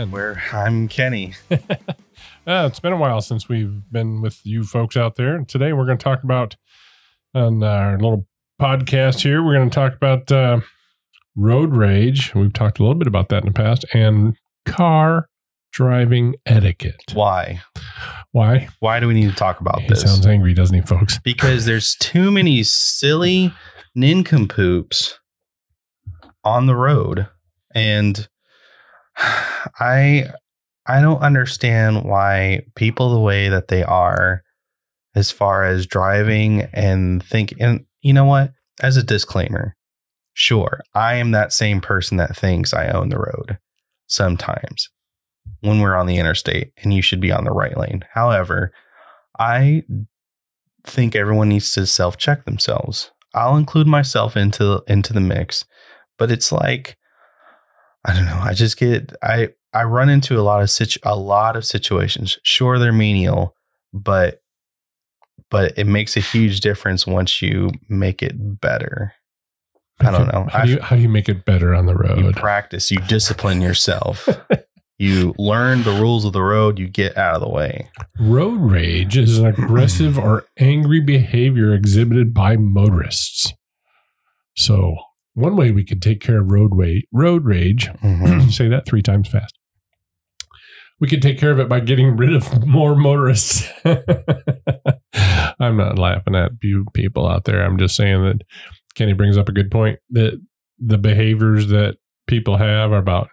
Ken. Where I'm Kenny. Uh, it's been a while since we've been with you folks out there. And today we're going to talk about on our little podcast here. We're going to talk about uh, road rage. We've talked a little bit about that in the past, and car driving etiquette. Why? Why? Why do we need to talk about He this? sounds angry, doesn't he, folks? because there's too many silly nincompoops on the road and i i don't understand why people the way that they are as far as driving and think and you know what as a disclaimer sure i am that same person that thinks i own the road sometimes when we're on the interstate and you should be on the right lane however i think everyone needs to self check themselves. I'll include myself into into the mix, but it's like I don't know. I just get I I run into a lot of situ a lot of situations. Sure, they're menial, but but it makes a huge difference once you make it better. I don't know. How do you, how do you make it better on the road? You practice. You discipline yourself. you learn the rules of the road. You get out of the way. Road rage is an aggressive or angry behavior exhibited by motorists. So, one way we could take care of road, wa- road rage, Mhm. say that three times fast. We could take care of it by getting rid of more motorists. I'm not laughing at you people out there. I'm just saying that Kenny brings up a good point that the behaviors that people have are about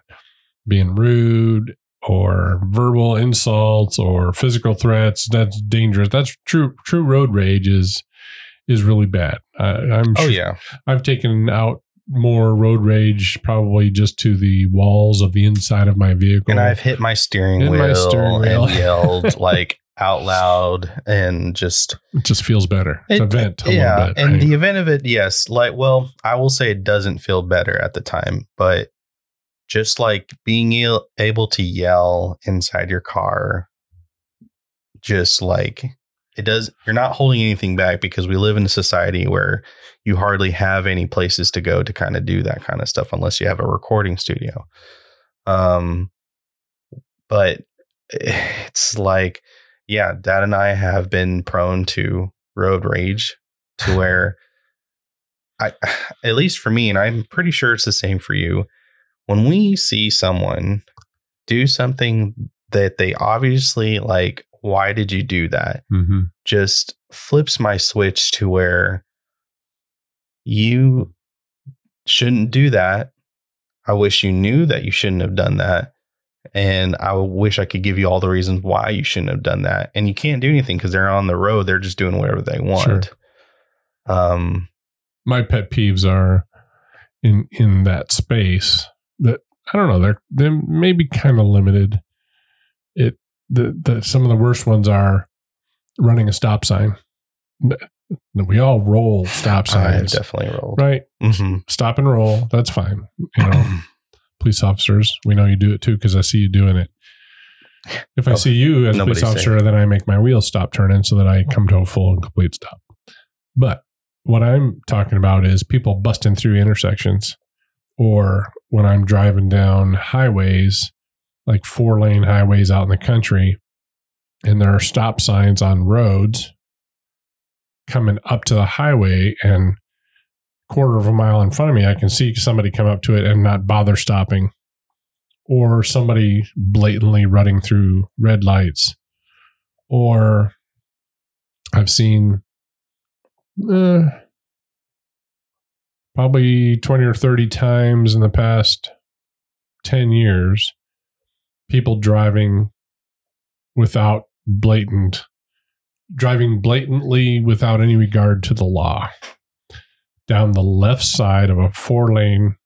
being rude or verbal insults or physical threats. That's dangerous. That's true. True road rage is is really bad. I, I'm Oh sure- yeah. I've taken out more road rage probably just to the walls of the inside of my vehicle. And I've hit my steering wheel my steering wheel. and yelled like out loud and just it just feels better. It's a vent a yeah. little bit. and right? the event of it, yes. Like, well, I will say it doesn't feel better at the time, but just like being il- able to yell inside your car, just like it does, you're not holding anything back because we live in a society where you hardly have any places to go to kind of do that kind of stuff unless you have a recording studio. Um, but it's like, yeah, Dad and I have been prone to road rage to where I, at least for me, and I'm pretty sure it's the same for you, when we see someone do something that they obviously like, why did you do that? Mhm. Just flips my switch to where you shouldn't do that. I wish you knew that you shouldn't have done that. And I wish I could give you all the reasons why you shouldn't have done that. And you can't do anything because they're on the road. They're just doing whatever they want. Um, My pet peeves are in in that space that I don't know. They're they may be kind of limited. The the some of the worst ones are running a stop sign. We all roll stop I signs, definitely rolled. right? hmm Stop and roll. That's fine. You know, police officers, we know you do it too because I see you doing it. If I Oh, see you as a police officer, then I make my wheels stop turning so that I come to a full and complete stop. But what I'm talking about is people busting through intersections or when I'm driving down highways, like four lane highways out in the country, and there are stop signs on roads coming up to the highway and quarter of a mile in front of me, I can see somebody come up to it and not bother stopping, or somebody blatantly running through red lights, or I've seen uh, probably 20 or 30 times in the past 10 years people driving without blatant driving blatantly without any regard to the law down the left side of a four lane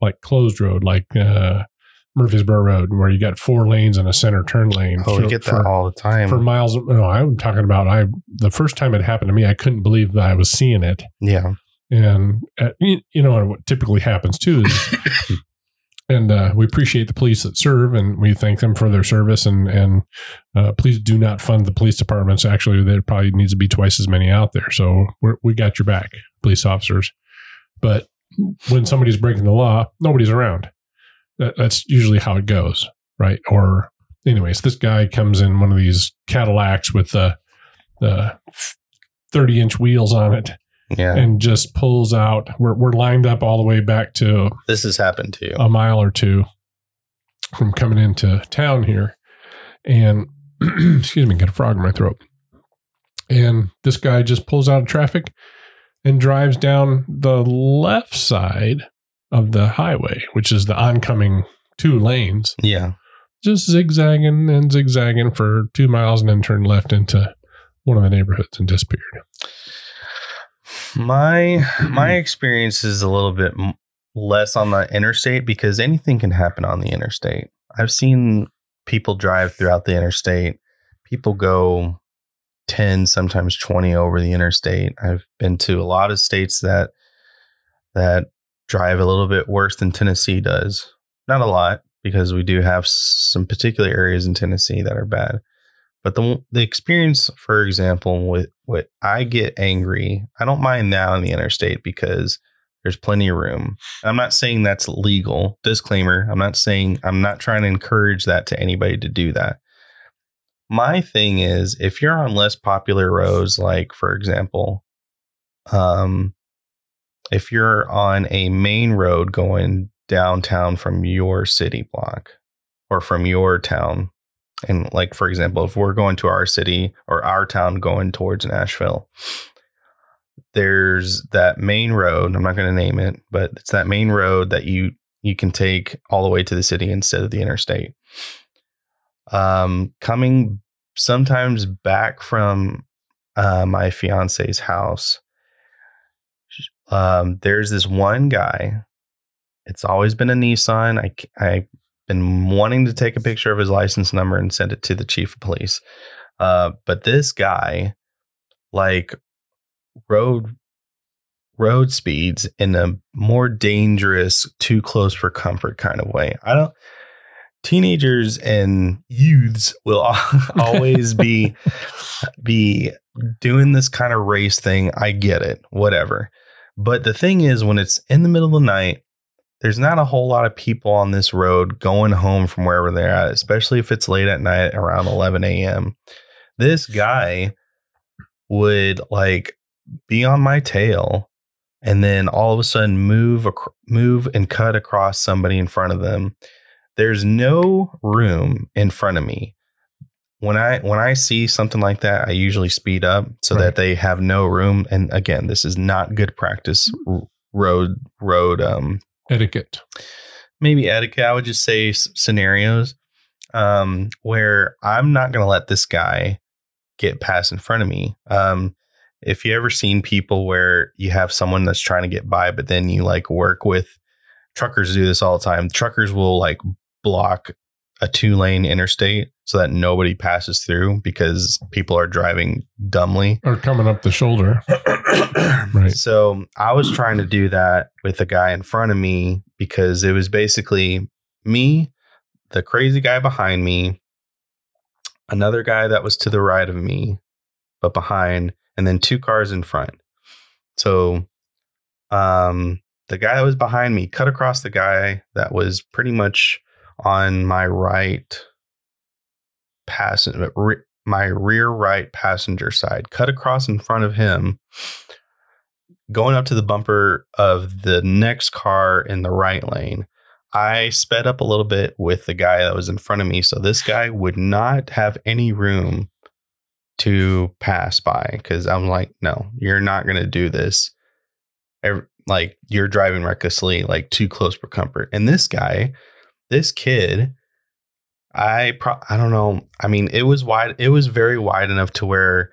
like closed road like uh Murfreesboro Road where you got four lanes and a center turn lane Oh, for- you get that for- all the time. for miles. No, I'm talking about I. The first time it happened to me, I couldn't believe that I was seeing it. yeah. And uh, you you know what typically happens too is, and uh, we appreciate the police that serve, and we thank them for their service. And and uh, please do not fund the police departments. Actually, there probably needs to be twice as many out there. So we got your back, police officers. But when somebody's breaking the law, nobody's around. that, that's usually how it goes, right? Or, anyways, this guy comes in one of these Cadillacs with the the thirty inch wheels on it, Yeah. and just pulls out. We're we're lined up all the way back to this has happened to you. a mile or two from coming into town here. And excuse me, got a frog in my throat. And this guy just pulls out of traffic and drives down the left side of the highway, which is the oncoming two lanes, yeah. just just zigzagging and zigzagging for two miles and then turned left into one of the neighborhoods and disappeared. My my experience is a little bit less on the interstate because anything can happen on the interstate. I've seen people drive throughout the interstate. People go 10, sometimes 20 over the interstate. I've been to a lot of states that that drive a little bit worse than Tennessee does. Not a lot because we do have some particular areas in Tennessee that are bad. But the the experience, for example, with what I get angry, I don't mind that on the interstate because there's plenty of room. I'm not saying that's legal. Disclaimer: I'm not saying I'm not trying to encourage that to anybody to do that. My thing is, if you're on less popular roads, like for example, um, if you're on a main road going downtown from your city block or from your town and like for example if we're going to our city or our town going towards nashville there's that main road i'm not going to name it but it's that main road that you you can take all the way to the city instead of the interstate. Um coming sometimes back from uh, my fiance's house um there's this one guy it's always been a nissan i i been wanting to take a picture of his license number and send it to the chief of police. Uh, but this guy, like, road road speeds in a more dangerous, too close for comfort kind of way. I don't. Teenagers and youths will always be be doing this kind of race thing. I get it, whatever. But the thing is, when it's in the middle of the night there's not a whole lot of people on this road going home from wherever they're at, especially if it's late at night around 11 a.m. This guy would like be on my tail and then all of a sudden move move and cut across somebody in front of them. There's no room in front of me. When I when I see something like that, I usually speed up so Right. that they have no room. And again, this is not good practice road road um Etiquette. maybe etiquette. I would just say scenarios um, where I'm not going to let this guy get past in front of me. Um, if you ever seen people where you have someone that's trying to get by, but then you like work with truckers do this all the time. Truckers will like block a two lane interstate so that nobody passes through because people are driving dumbly. Or coming up the shoulder. Right. So I was trying to do that with the guy in front of me because it was basically me, the crazy guy behind me, another guy that was to the right of me, but behind, and then two cars in front. So um the guy that was behind me cut across the guy that was pretty much on my right passenger my rear right passenger side cut across in front of him going up to the bumper of the next car in the right lane. I sped up a little bit with the guy that was in front of me so this guy would not have any room to pass by because i'm like no you're not going to do this. Like you're driving recklessly like too close for comfort. And this guy this kid I pro- I don't know. I mean, it was wide. It was very wide enough to where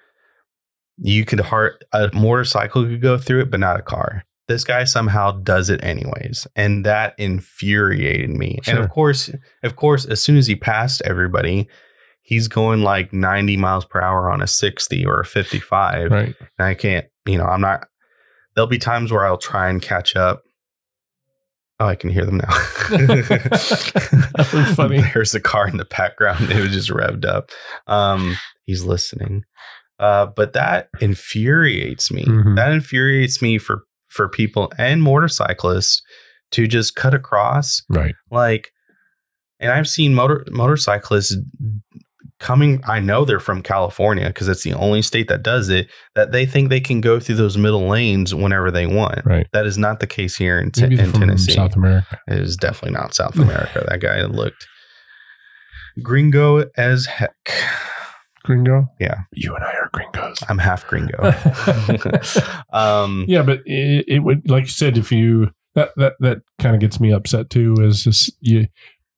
you could heart a motorcycle could go through it, but not a car. This guy somehow does it anyways, and that infuriated me. And of course, of course, as soon as he passed everybody, he's going like 90 miles per hour on a 60 or a 55, Right. and I can't. You know, I'm not. There'll be times where I'll try and catch up. Oh, I can hear them now. That was funny. There's a car in the background. It was just revved up. Um, he's listening. Uh, but that infuriates me. Mhm. That infuriates me for for people and motorcyclists to just cut across. Right. Like and I've seen motor motorcyclists coming. I know they're from California because it's the only state that does it. That they think they can go through those middle lanes whenever they want. Right. That is not the case here in, Maybe in from Tennessee. South America. It is definitely not South America. that guy looked gringo as heck. Gringo? Yeah. You and I are gringos. I'm half gringo. um, Yeah, but it, it would, like you said, if you that that that kind of gets me upset too. Is this you?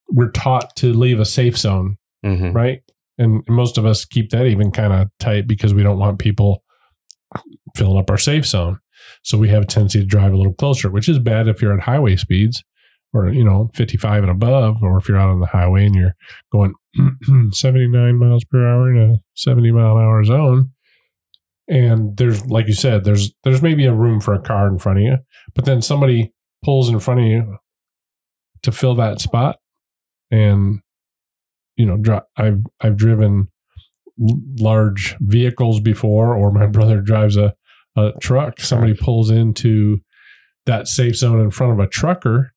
We're taught to leave a safe zone, mhm. right? And most of us keep that even kind of tight because we don't want people filling up our safe zone. So we have a tendency to drive a little closer, which is bad if you're at highway speeds or you know 55 and above, or if you're out on the highway and you're going 79 miles per hour in a 70 mile an hour zone. And there's, like you said, there's there's maybe a room for a car in front of you, but then somebody pulls in front of you to fill that spot, and you know, dri- I've I've driven large vehicles before, or my brother drives a a truck. Somebody pulls into that safe zone in front of a trucker.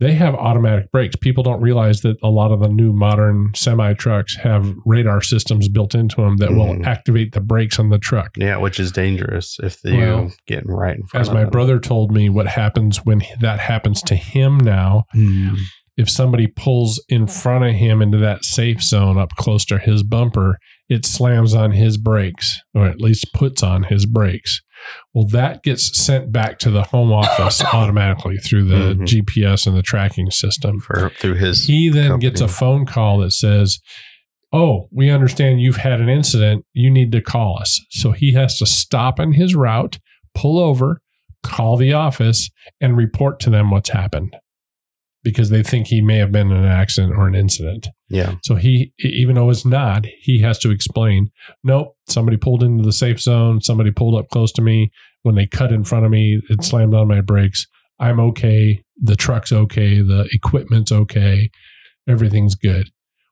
They have automatic brakes. People don't realize that a lot of the new modern semi trucks have radar systems built into them that will Mhm. activate the brakes on the truck. Yeah, which is dangerous if you Well, getting right in front As of my them. brother told me, what happens when that happens to him now Mm. If somebody pulls in front of him into that safe zone up close to his bumper, it slams on his brakes, or at least puts on his brakes. Well, that gets sent back to the home office automatically through the Mhm. GPS and the tracking system. for through his He then company. gets a phone call that says, Oh, we understand you've had an incident. You need to call us. So he has to stop in his route, pull over, call the office, and report to them what's happened because they think he may have been in an accident or an incident. yeah So he, even though it's not, he has to explain, nope, somebody pulled into the safe zone. Somebody pulled up close to me. When they cut in front of me, it slammed on my brakes. I'm okay. The truck's okay. The equipment's okay. Everything's good.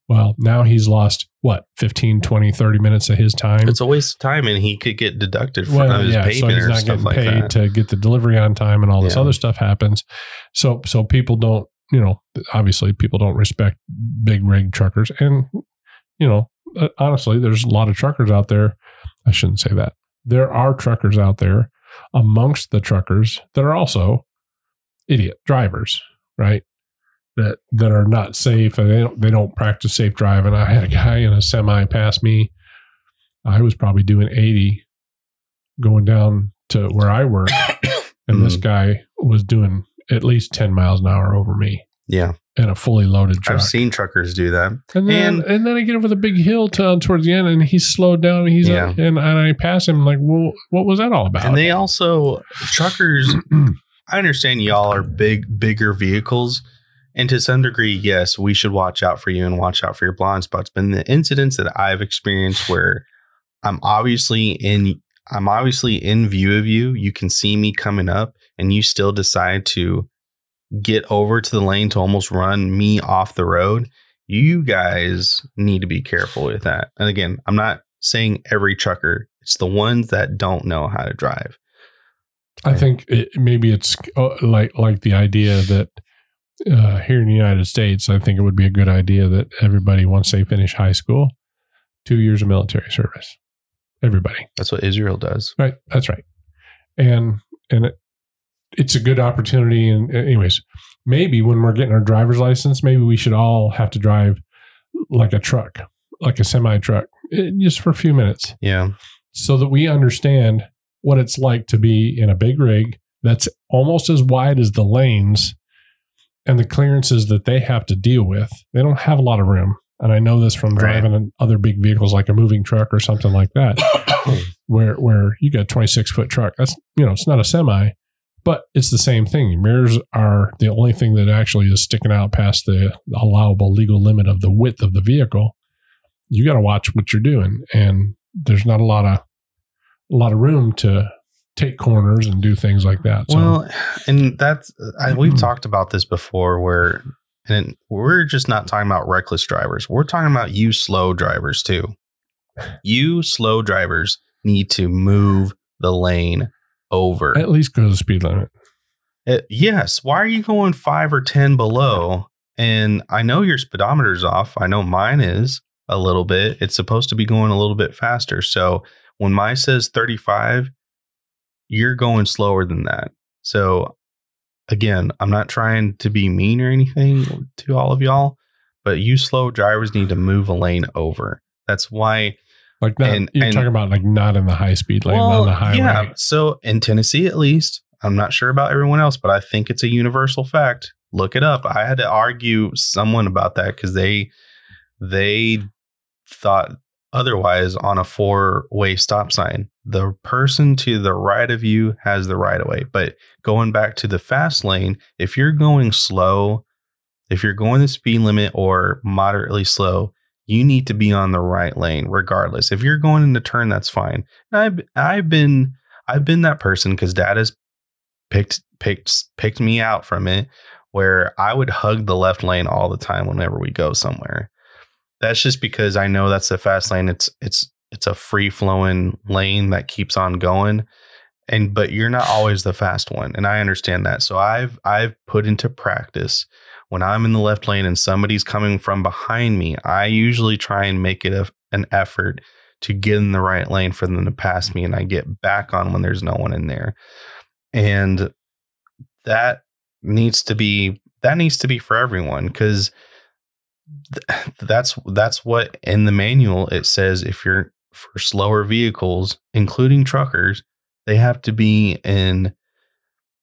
Well, now he's lost what, 15, 20, 30 minutes of his time. it's a waste of time and he could get deducted from Well, his yeah, so he's not getting like paid that. to get the delivery on time, and all this Yeah. other stuff happens. So, so people don't, you know, obviously people don't respect big rig truckers, and you know, uh, honestly, there's a lot of truckers out there. I shouldn't say that. There are truckers out there amongst the truckers that are also idiot drivers, right? That that are not safe and they don't they don't practice safe driving. I had a guy in a semi pass me. I was probably doing 80 going down to where I work, and this guy was doing at least 10 miles an hour over me yeah in a fully loaded truck. i've seen truckers do that and then and- and, then I get over the big hill to, um, towards the end, and he's slowed down. And he's uh, Yeah. and, and I pass him like, well, what was that all about? and they also truckers i understand y'all are big bigger vehicles and to some degree yes we should watch out for you and watch out for your blind spots but in the incidents that i've experienced where i'm obviously in i'm obviously in view of you you can see me coming up and you still decide to get over to the lane to almost run me off the road you guys need to be careful with that and again i'm not saying every trucker it's the ones that don't know how to drive I think it, maybe it's uh, like like the idea that uh, here in the United States, I think it would be a good idea that everybody, once they finish high school, two years of military service. Everybody, That's what Israel does. right? That's right. And and it, it's a good opportunity. And uh, anyways, maybe when we're getting our driver's license, maybe we should all have to drive like a truck, like a semi truck, eh, just for a few minutes Yeah. so that we understand what it's like to be in a big rig that's almost as wide as the lanes and the clearances that they have to deal with. They don't have a lot of room. And I know this from driving in other big vehicles like a moving truck or something like that, where where you got a 26 foot truck. That's you know, it's not a semi, but it's the same thing. Mirrors are the only thing that actually is sticking out past the allowable legal limit of the width of the vehicle. You got to watch what you're doing, and there's not a lot of a lot of room to take corners and do things like that. So, Well, and that's I, we've Mhm. talked about this before, where and we're just not talking about reckless drivers. We're talking about you slow drivers too. You slow drivers need to move the lane over. at least go to the speed limit. Uh, yes. Why are you going five or ten below And I know your speedometer's off. I know mine is a little bit. It's supposed to be going a little bit faster. So when mine says 35, you're going slower than that. So again, I'm not trying to be mean or anything to all of y'all, but you slow drivers need to move a lane over. That's why Like not, And- you're and- talking about like not in the high speed lane, on the highway. Yeah. So in Tennessee, at least, I'm not sure about everyone else, but I think it's a universal fact. Look it up. I had to argue someone about that because they they thought otherwise on a four way stop sign. The person to the right of you has the right of way. But going back to the fast lane, if you're going slow, if you're going the speed limit or moderately slow, you need to be on the right lane regardless. If you're going in the turn, that's fine. I've I've been I've been that person because dad has picked picked picked me out from it where I would hug the left lane all the time whenever we go somewhere. That's just because I know that's the fast lane. It's it's it's a free flowing lane that keeps on going. And but you're not always the fast one. And I understand that. So I've I've put into practice when I'm in the left lane and somebody's coming from behind me, I usually try and make it a, an effort to get in the right lane for them to pass me and I get back on when there's no one in there. And that needs to be that needs to be for everyone th- that's that's what in the manual it says if you're for slower vehicles including truckers they have to be in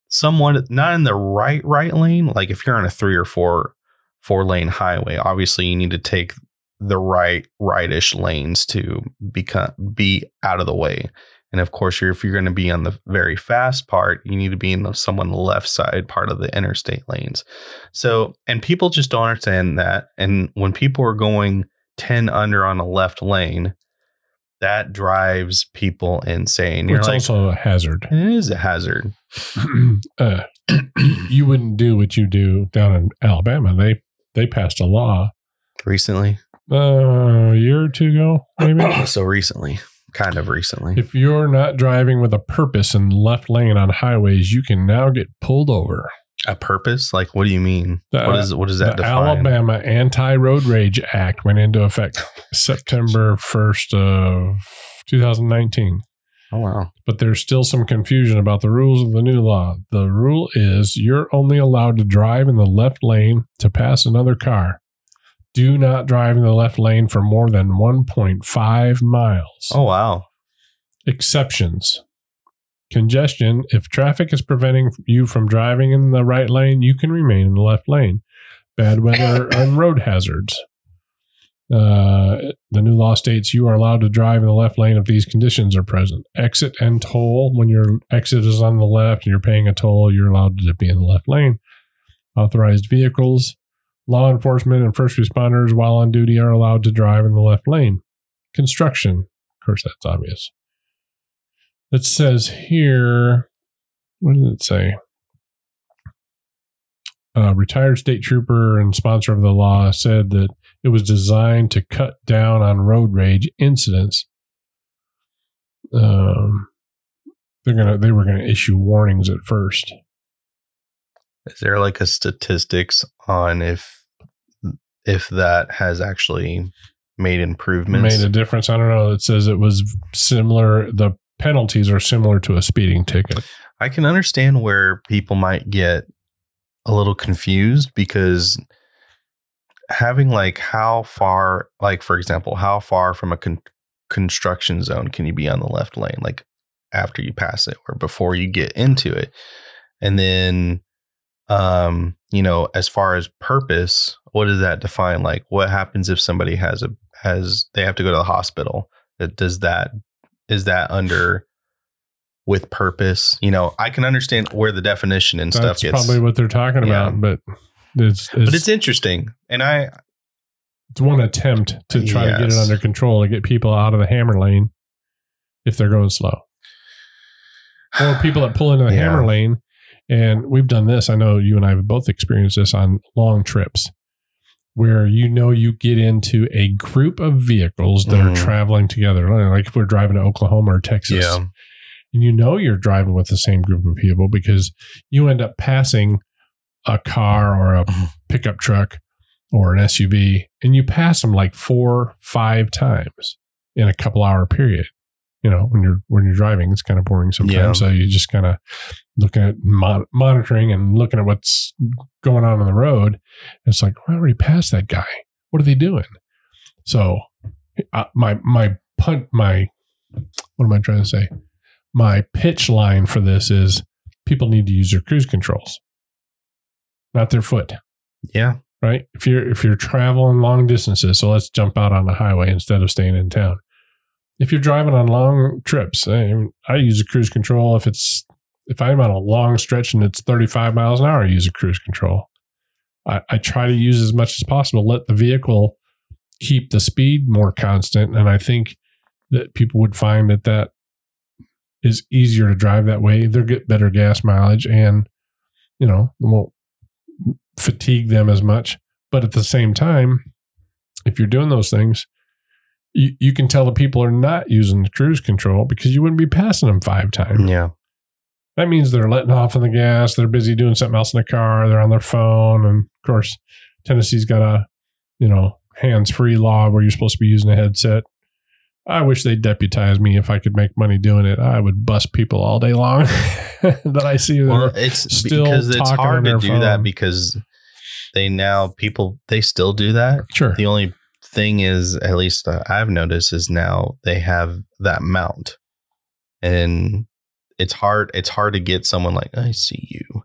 somewhat not in the right right lane like if you're on a 3 or 4 four lane highway obviously you need to take the right rightish lanes to become be out of the way. And of course you're, if you're going to be on the very fast part you need to be in the someone left side part of the interstate lanes. So and people just don't understand that. And when people are going 10 under on a left lane that drives people insane you're It's like also a hazard. it is a hazard uh, you wouldn't do what you do down in Alabama. They they passed a law recently uh, a year or two ago, maybe. so recently kind of recently if you're not driving with a purpose in left lane on highways, you can now get pulled over. A purpose like what do you mean The- what is what does that the define Alabama Anti Road Rage Act went into effect September 1st of 2019. oh wow But there's still some confusion about the rules of the new law. The rule is you're only allowed to drive in the left lane to pass another car. Do not drive in the left lane for more than 1.5 miles. oh wow Exceptions. Congestion. If traffic is preventing you from driving in the right lane, you can remain in the left lane. Bad weather and road hazards. Uh, the new law states you are allowed to drive in the left lane if these conditions are present. Exit and toll. When your exit is on the left and you're paying a toll, you're allowed to be in the left lane. Authorized vehicles. Law enforcement and first responders, while on duty, are allowed to drive in the left lane. Construction. Of course, that's obvious. It says here, what does it say? A retired state trooper and sponsor of the law said that it was designed to cut down on road rage incidents. Um, they're gonna they were gonna issue warnings at first. Is there like a statistics on if if that has actually made improvements? Made a difference. I don't know. It says it was similar. The penalties are similar to a speeding ticket. I can understand where people might get a little confused because having like how far, like for example, how far from a con- construction zone can you be on the left lane, like after you pass it or before you get into it, and then, um, you know, as far as purpose, what does that define? Like, what happens if somebody has a has they have to go to the hospital? Does that is that under with purpose? You know, I can understand where the definition and stuff That's gets, probably what they're talking Yeah. about, but it's, but it's, it's interesting, and I it's one attempt to try to get it under control to get people out of the hammer lane if they're going slow. Or people that pull into the Yeah. hammer lane. And we've done this. I know you and I have both experienced this on long trips where you know you get into a group of vehicles that Mhm. are traveling together. Like if we're driving to Oklahoma or Texas, yeah, and you know you're driving with the same group of people because you end up passing a car or a pickup truck or an SUV and you pass them like four, five times in a couple hour period. You know, when you're when you're driving, it's kind of boring sometimes. Yeah. So you just kind of looking at mon- monitoring and looking at what's going on on the road. It's like, well, I already passed that guy. What are they doing? So, uh, my my punt my what am I trying to say? My pitch line for this is people need to use their cruise controls, not their foot Yeah. right? If you're if you're traveling long distances, so let's jump out on the highway instead of staying in town. If you're driving on long trips, I, I use a cruise control. If it's if I'm on a long stretch and it's 35 miles an hour, I use a cruise control. I, I try to use as much as possible. Let the vehicle keep the speed more constant, and I think that people would find that that is easier to drive that way. They'll get better gas mileage, and you know won't fatigue them as much. But at the same time, if you're doing those things, you, you can tell the people are not using the cruise control because you wouldn't be passing them five times. Yeah. That means they're letting off on the gas. They're busy doing something else in the car. They're on their phone. And of course, Tennessee's got a, you know, hands free law where you're supposed to be using a headset. I wish they'd deputize me if I could make money doing it. I would bust people all day long that I see. Well, it's still because it's hard to do that because they now people they still do that. sure. The only thing is, at least uh, I've noticed, is now they have that mount, and it's hard. It's hard to get someone like I see you,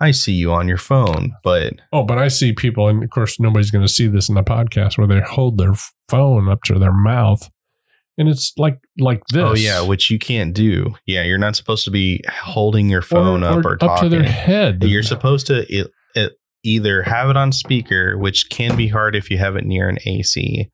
I see you on your phone, but Oh, but I see people, and of course, nobody's going to see this in the podcast where they hold their phone up to their mouth, and it's like like this. oh yeah, which you can't do. Yeah, you're not supposed to be holding your phone up or, up to their head. You're supposed to it, either have it on speaker, which can be hard if you have it near an AC.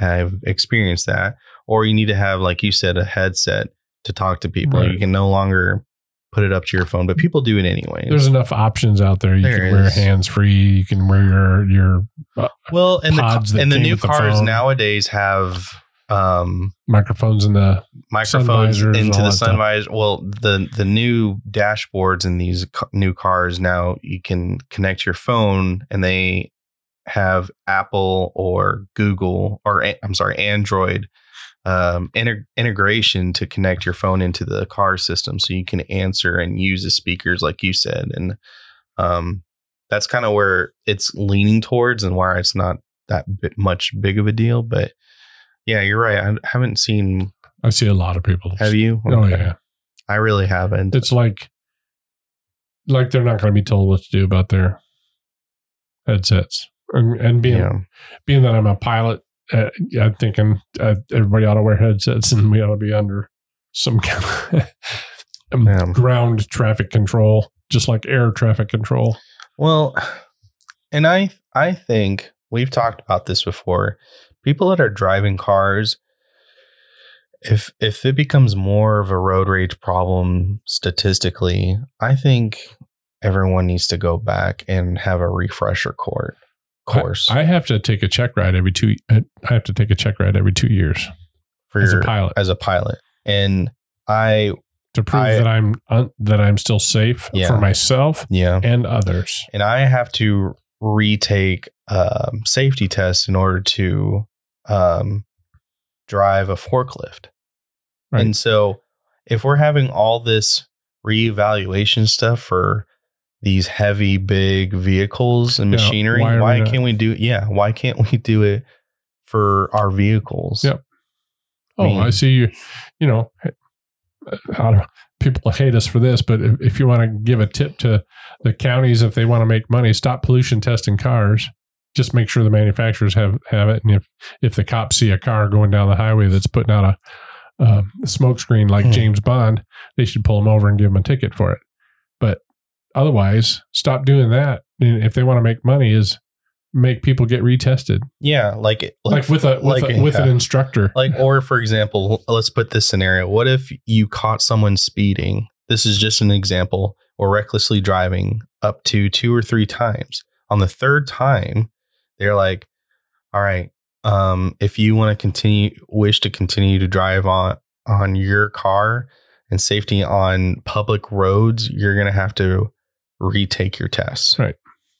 I've experienced that, or you need to have, like you said, a headset to talk to people. Right. You can no longer put it up to your phone, but people do it anyway. There's enough options out there. You There can wear hands free. You can wear your your uh, well, and the and the new with the cars nowadays have um, microphones in the microphones into the sun visor. Well, the the new dashboards in these ca- new cars now you can connect your phone, and they have Apple or Google or I'm sorry Android um, integ- integration to connect your phone into the car system, so you can answer and use the speakers like you said, and um, that's kind of where it's leaning towards, and why it's not that bit much big of a deal, but. Yeah, you're right. I haven't seen I see a lot of people. have you? Oh yeah. I really haven't. It's like like they're not going to be told what to do about their headsets. And, and being yeah. being that I'm a pilot, uh, I'm thinking uh, everybody ought to wear headsets and we ought to be under some kind of um, ground traffic control, just like air traffic control. Well, and I I think we've talked about this before. People that are driving cars, if if it becomes more of a road rage problem statistically, I think everyone needs to go back and have a refresher court course I, I have to take a check ride every two. I have to take a check ride every two years for as a your pilot as a pilot. And I to prove I- that I'm un, that I'm still safe Yeah. for myself yeah. and others. and I have to retake um, safety tests in order to um, drive a forklift. Right. And so, if we're having all this reevaluation stuff for these heavy, big vehicles and Yeah, machinery, why why, not- can't we do? Yeah, why can't we do it for our vehicles? Yep. Oh, mean- I see you. You know, I don't, people hate us for this, but if, if you want to give a tip to the counties, if they want to make money, stop pollution testing cars. Just make sure the manufacturers have have it, and if if the cops see a car going down the highway that's putting out a uh, smoke screen like Hmm. James Bond, they should pull them over and give them a ticket for it. But otherwise, stop doing that. And if they want to make money, is make people get retested, yeah, like it- like, with a with, like a, with an instructor. like or for example let's put this scenario what if you caught someone speeding this is just an example or recklessly driving up to two or three times on the third time they're like all right um if you want to continue wish to continue to drive on on your car and safety on public roads you're going to have to retake your tests Right.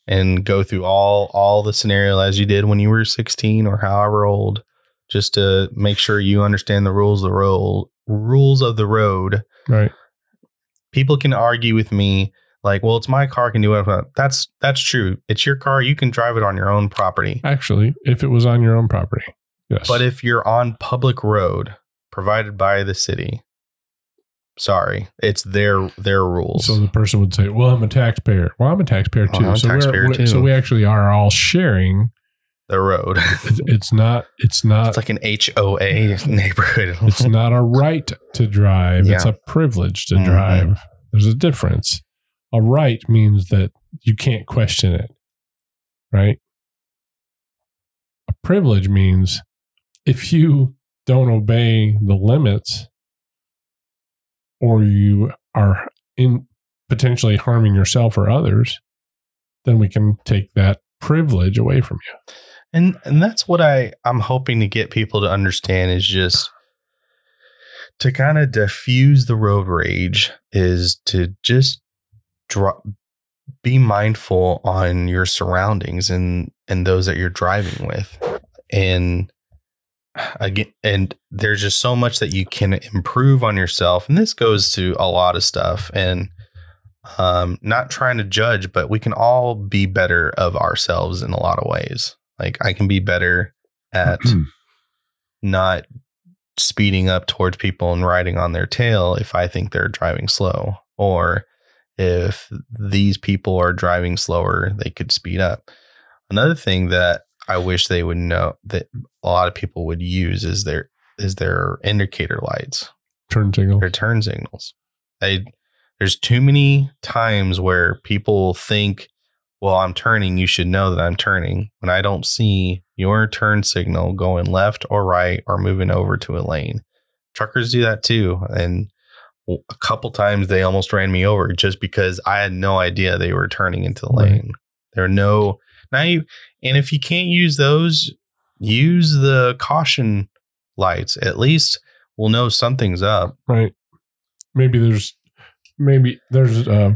and go through all all the scenario as you did when you were 16 or however old just to make sure you understand the rules of the road rules of the road Right. people can argue with me like well it's my car I can do whatever that's that's true it's your car you can drive it on your own property Actually, if it was on your own property, yes. but if you're on public road provided by the city sorry it's their their rules so the person would say, "Well, I'm a taxpayer." Well, I'm a taxpayer Well, too. I'm a so taxpayer too. So we actually are all sharing. the road It's, not. It's not. it's like an HOA neighborhood it's not a right to drive. It's a privilege to Mhm. drive. There's a difference. A right means that you can't question it, right? A privilege means if you don't obey the limits or you are in potentially harming yourself or others, then we can take that privilege away from you. and and that's what I I'm hoping to get people to understand is just to kind of diffuse the road rage is to just be mindful on your surroundings and and those that you're driving with. And again and there's just so much that you can improve on yourself and this goes to a lot of stuff. And um not trying to judge but we can all be better of ourselves in a lot of ways. Like i can be better at not speeding up towards people and riding on their tail if i think they're driving slow or if these people are driving slower they could speed up another thing that i wish they would know that a lot of people would use is their is their indicator lights Turn signal. their turn signals. They there's too many times where people think, well, I'm turning, you should know that I'm turning when I don't see your turn signal going left or right or moving over to a lane. Truckers do that too. And a couple times they almost ran me over just because I had no idea they were turning into the Right. lane. There are no now you and if you can't use those, use the caution lights. At least we'll know something's up. right maybe there's maybe there's uh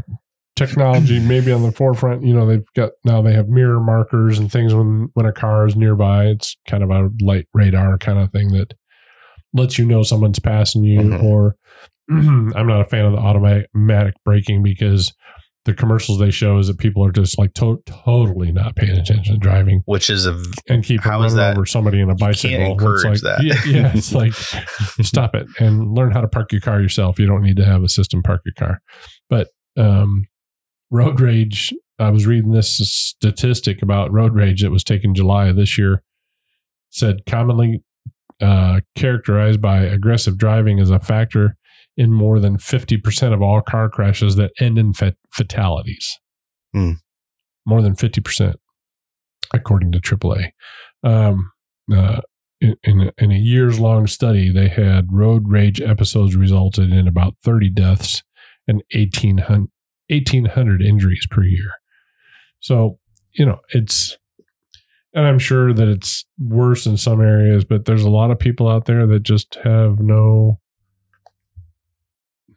technology maybe on the forefront you know they've got now they have mirror markers and things when when a car is nearby it's kind of a light radar kind of thing that lets you know someone's passing you Mhm. or i'm not a fan of the automatic braking because the commercials they show is that people are just like to- totally not paying attention to driving which is a and keep How running that- over somebody in a bicycle. It's like, that. Yeah, yeah, it's like stop it and learn how to park your car yourself. You don't need to have a system park your car. But um, road rage. I was reading this statistic about road rage that was taken July of this year. Said commonly uh, characterized by aggressive driving as a factor in more than fifty percent of all car crashes that end in fat- fatalities. Hmm. More than fifty percent, according to AAA. Um, uh, in, in, a, in a years long study, they had road rage episodes resulted in about 30 deaths and 1,800, 1,800 injuries per year. So, you know, it's, and I'm sure that it's worse in some areas, but there's a lot of people out there that just have no,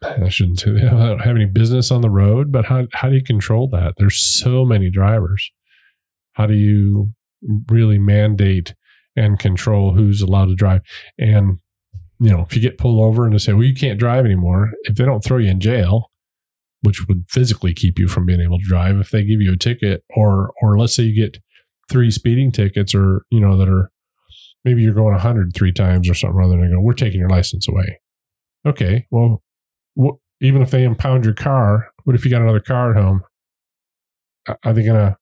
I shouldn't say don't have any business on the road, but how, how do you control that? There's so many drivers. How do you really mandate and control who's allowed to drive? And, you know, if you get pulled over and they say, well, you can't drive anymore, if they don't throw you in jail, which would physically keep you from being able to drive, if they give you a ticket, or, or let's say you get three speeding tickets or, you know, that are maybe you're going 100 three times or something rather than go, we're taking your license away. Okay. Well, even if they impound your car, what if you got another car at home? Are- they going to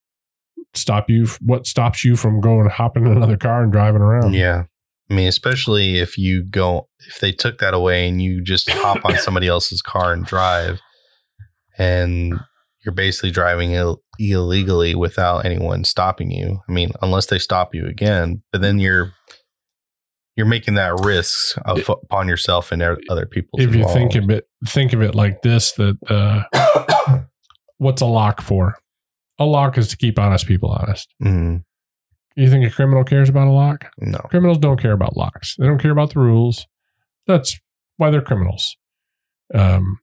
stop you? What stops you from going hopping in another car and driving around? yeah. I mean, especially if you go if they took that away and you just hop on somebody else's car and drive, and you're basically driving Ill- illegally without anyone stopping you. I mean, unless they stop you again, but then you're you're making that risk of, upon yourself and other people. If you think of it, think of it like this: that uh, what's a lock for? A lock is to keep honest people honest. Mm, You think a criminal cares about a lock? no, Criminals don't care about locks. They don't care about the rules. That's why they're criminals. Um,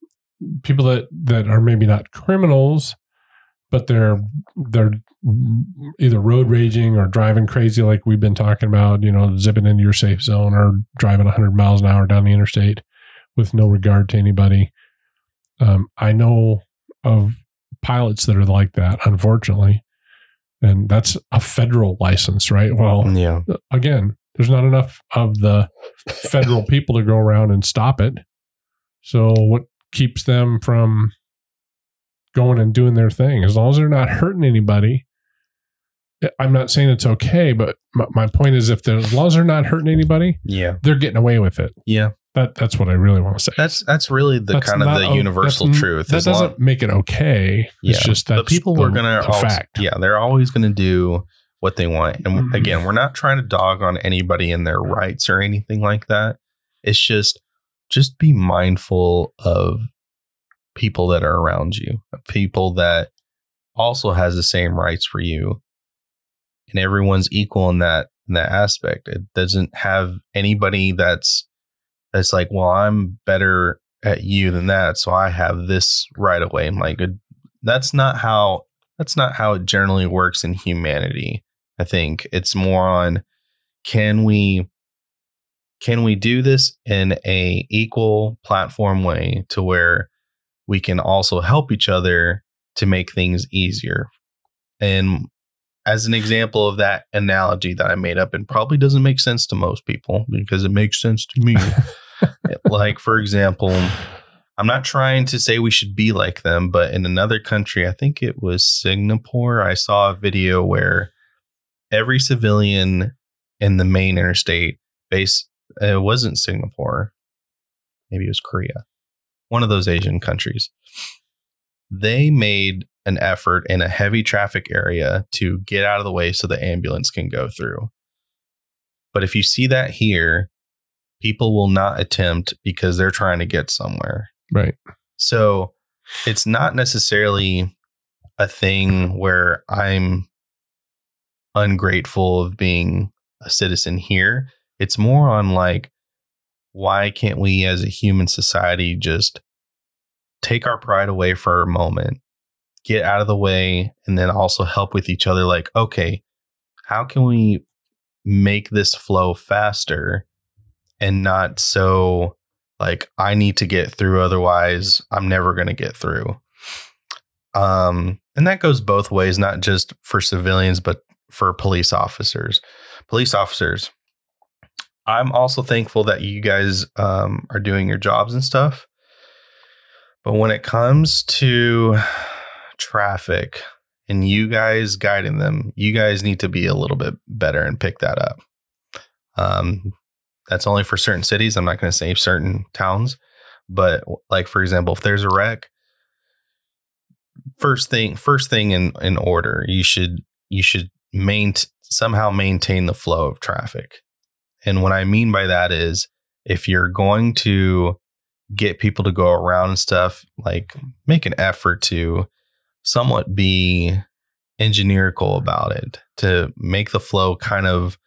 people that that are maybe not criminals, but they're they're either road raging or driving crazy like we've been talking about you know zipping into your safe zone or driving 100 miles an hour down the interstate with no regard to anybody. Um, i know of pilots that are like that unfortunately and that's a federal license right? Well Yeah. again there's not enough of the federal people to go around and stop it. So what keeps them from going and doing their thing as long as they're not hurting anybody eh, i'm not saying it's okay but my, my point is if as long as they're not hurting anybody Yeah. they're getting away with it Yeah. that that's what i really want to say That's that's really the That's kind of the o- universal truth. that doesn't make it okay it's just that people are gonna a always, fact Yeah, they're always gonna do what they want. And Mhm. again, we're not trying to dog on anybody in their rights or anything like that. It's just just be mindful of people that are around you, people that also has the same rights for you. And everyone's equal in that in that aspect. It doesn't have anybody that's that's like, well, I'm better at you than that, so I have this right away. And like, that's not how that's not how it generally works in humanity. I think it's more on can we can we do this in a equal platform way to where we can also help each other to make things easier. And as an example of that analogy that I made up and probably doesn't make sense to most people because it makes sense to me. like for example, I'm not trying to say we should be like them, but in another country, I think it was Singapore, I saw a video where every civilian in the main interstate base it wasn't Singapore. Maybe it was Korea. One of those Asian countries. They made an effort in a heavy traffic area to get out of the way so the ambulance can go through. But if you see that here, people will not attempt because they're trying to get somewhere. right So it's not necessarily a thing where I'm ungrateful of being a citizen here. It's more on like, why can't we as a human society just take our pride away for a moment, get out of the way, and then also help with each other? Like, okay, how can we make this flow faster and not so like I need to get through otherwise I'm never going to get through. Um and that goes both ways not just for civilians but for police officers. Police officers I'm also thankful that you guys um, are doing your jobs and stuff. But when it comes to traffic and you guys guiding them, you guys need to be a little bit better and pick that up. Um, that's only for certain cities. I'm not going to say certain towns, but like for example, if there's a wreck, first thing first thing in in order, you should you should main somehow maintain the flow of traffic. And what I mean by that is if you're going to get people to go around and stuff, like make an effort to somewhat be engineerical about it to make the flow kind of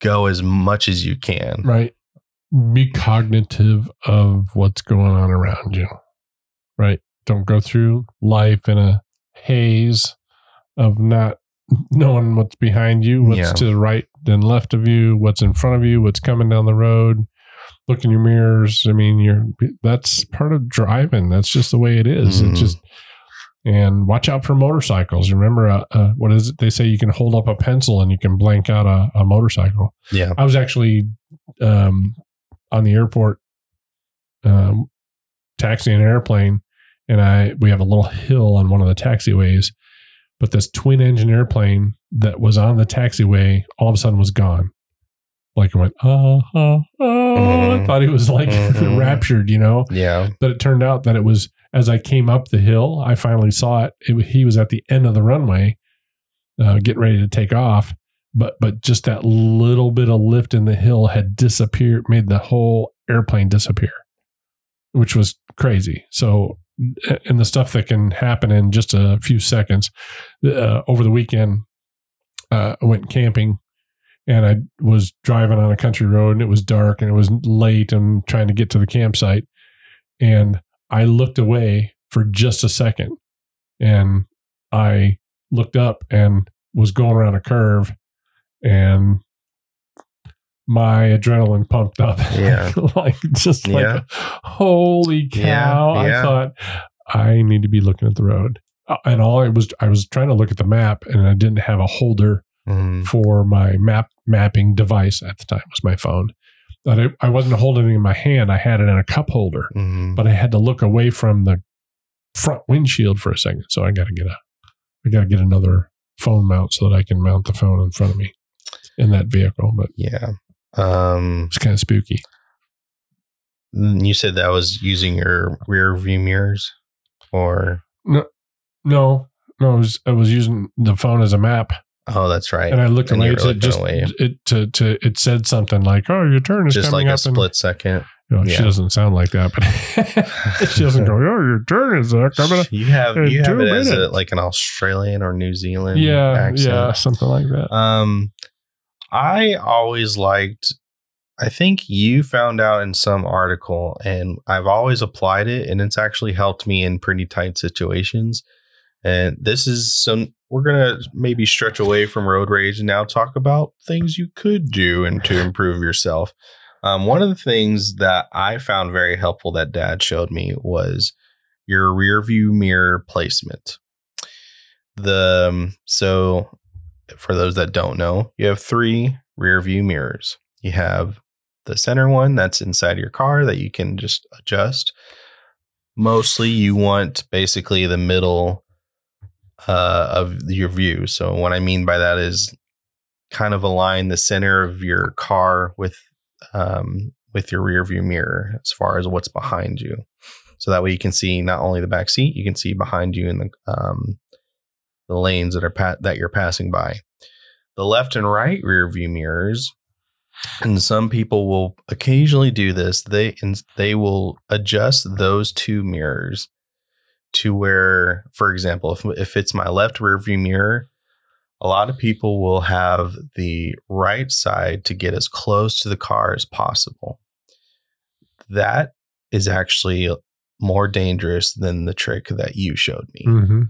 go as much as you can. right be cognitive of what's going on around you right don't go through life in a haze of not knowing what's behind you what's Yeah. to the right and left of you what's in front of you what's coming down the road look in your mirrors i mean you're that's part of driving that's just the way it is. Mhm. it's just and watch out for motorcycles remember uh, uh, what is it they say you can hold up a pencil and you can blank out a, a motorcycle Yeah. I was actually um, on the airport um, taxiing an airplane, and I we have a little hill on one of the taxiways, but this twin engine airplane that was on the taxiway all of a sudden was gone. Like it went, oh, oh, oh. I Mhm. thought he was like Mhm. raptured, you know. Yeah. But it turned out that it was as I came up the hill, I finally saw it. it he was at the end of the runway, uh, getting ready to take off. But but just that little bit of lift in the hill had disappeared, made the whole airplane disappear, which was crazy. So and the stuff that can happen in just a few seconds. Uh, over the weekend, uh, I went camping and I was driving on a country road and it was dark and it was late and trying to get to the campsite. And I looked away for just a second and I looked up and was going around a curve and my adrenaline pumped up. Yeah. like just Yeah. like holy cow. Yeah, yeah. I thought I need to be looking at the road. Uh, And all I was I was trying to look at the map and I didn't have a holder Mhm. for my map mapping device at the time it was my phone. But I, I wasn't holding it in my hand. I had it in a cup holder, Mhm. but I had to look away from the front windshield for a second. So I got to get a, I got to get another phone mount so that I can mount the phone in front of me in that vehicle. But yeah. Um, it's kind of spooky. you said that was using your rear view mirrors, or No, no, no, I was I was using the phone as a map, oh, that's right. and I looked And away looking just away. it to to it said something like, "Oh, your turn is Just coming like a up." and- split second. You know, She doesn't sound like that, but she doesn't go, "Oh, your turn is uh, coming up." You have you have it as a, like an Australian or New Zealand Yeah, accent. yeah, something like that. Um, I always liked. I think you found out in some article, and I've always applied it, and it's actually helped me in pretty tight situations. And this is some. We're gonna maybe stretch away from road rage and now talk about things you could do and to improve yourself. Um, one of the things that I found very helpful that Dad showed me was your rear view mirror placement. The um, so for those that don't know, you have three rear view mirrors. You have the center one that's inside your car that you can just adjust. Mostly, you want basically the middle uh, of your view. So, what I mean by that is kind of align the center of your car with um, with your rear view mirror as far as what's behind you. So that way you can see not only the back seat, you can see behind you in the um, the lanes that are pa- that you're passing by. The left and right rear view mirrors, and some people will occasionally do this. They and they will adjust those two mirrors to where, for example, if if it's my left rear view mirror, a lot of people will have the right side to get as close to the car as possible. That is actually more dangerous than the trick that you showed me. Mm-hmm.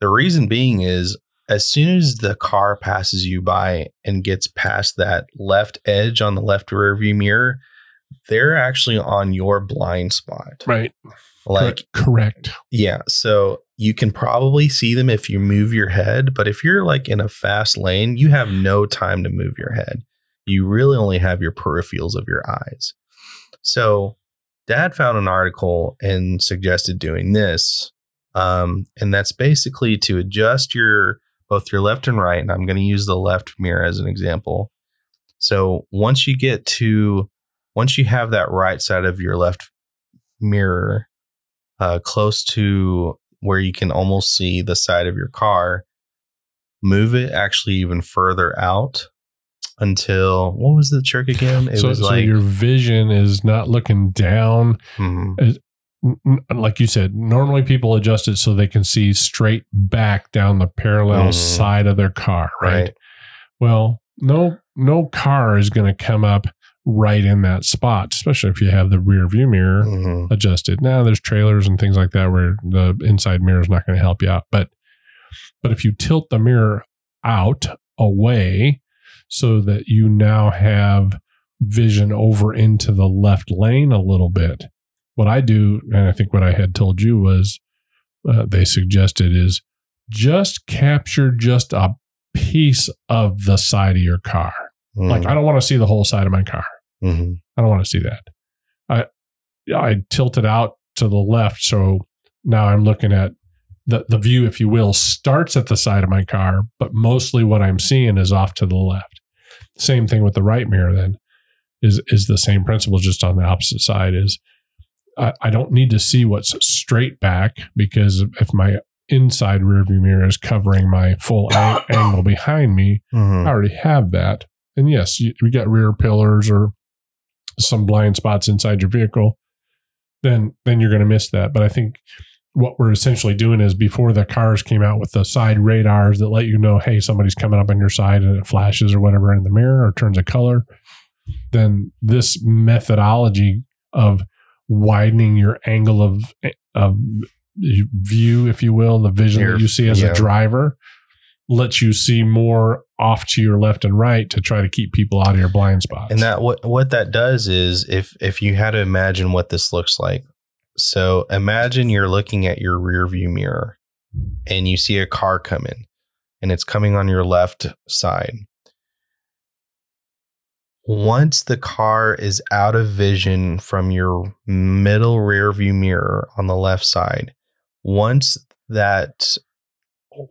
The reason being is as soon as the car passes you by and gets past that left edge on the left rear view mirror, they're actually on your blind spot. Right. Like, correct. yeah. So you can probably see them if you move your head, but if you're like in a fast lane, you have no time to move your head. You really only have your peripherals of your eyes. So dad found an article and suggested doing this. Um, and that's basically to adjust your both your left and right. And I'm going to use the left mirror as an example. So once you get to once you have that right side of your left mirror uh, close to where you can almost see the side of your car, move it actually even further out until what was the trick again? It so, was so like your vision is not looking down. Mhm. N- Like you said, normally people adjust it so they can see straight back down the parallel Mhm. side of their car, right? right. Well, no, no car is going to come up right in that spot, especially if you have the rear view mirror Mhm. adjusted. Now there's trailers and things like that where the inside mirror is not going to help you out. But but if you tilt the mirror out away so that you now have vision over into the left lane a little bit. What I do, and I think what I had told you was uh, they suggested is just capture just a piece of the side of your car. Like I don't want to see the whole side of my car. Mhm. I don't want to see that. I I tilted it out to the left, so now I'm looking at the the view, if you will, starts at the side of my car, but mostly what I'm seeing is off to the left. Same thing with the right mirror. Then is is the same principle, just on the opposite side. Is I, I don't need to see what's straight back because if my inside rearview mirror is covering my full angle behind me, Mhm. I already have that. And yes, you, we got rear pillars or some blind spots inside your vehicle, then then you're going to miss that. But I think what we're essentially doing is before the cars came out with the side radars that let you know, hey, somebody's coming up on your side and it flashes or whatever in the mirror or turns a color, then this methodology of widening your angle of eh, of view, if you will, the vision Your- that you see as yeah. a driver lets you see more off to your left and right to try to keep people out of your blind spots. And that what what that does is if if you had to imagine what this looks like. So imagine you're looking at your rear view mirror and you see a car coming and it's coming on your left side. Once the car is out of vision from your middle rear view mirror on the left side, once that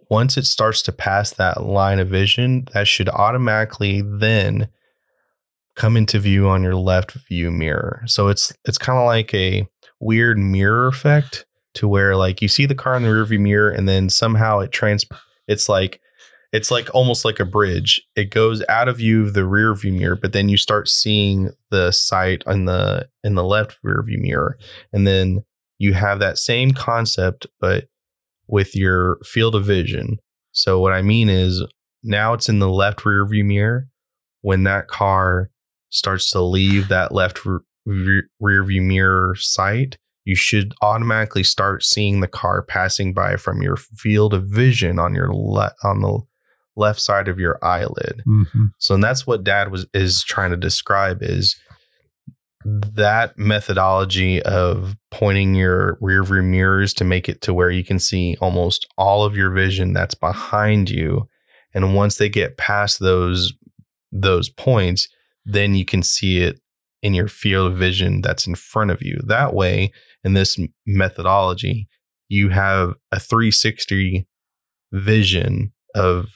once it starts to pass that line of vision, that should automatically then come into view on your left view mirror. So it's it's kind of like a weird mirror effect to where like you see the car in the rear view mirror and then somehow it trans it's like it's like almost like a bridge. It goes out of view of the rear view mirror, but then you start seeing the sight in the in the left rear view mirror. And then you have that same concept but with your field of vision. So what I mean is now it's in the left rear view mirror when that car starts to leave that left re- re- rear view mirror sight, you should automatically start seeing the car passing by from your field of vision on your le- on the left side of your eyelid. Mhm. So and that's what dad was is trying to describe is that methodology of pointing your rear view mirrors to make it to where you can see almost all of your vision that's behind you and once they get past those those points then you can see it in your field of vision that's in front of you that way in this methodology you have a 360 vision of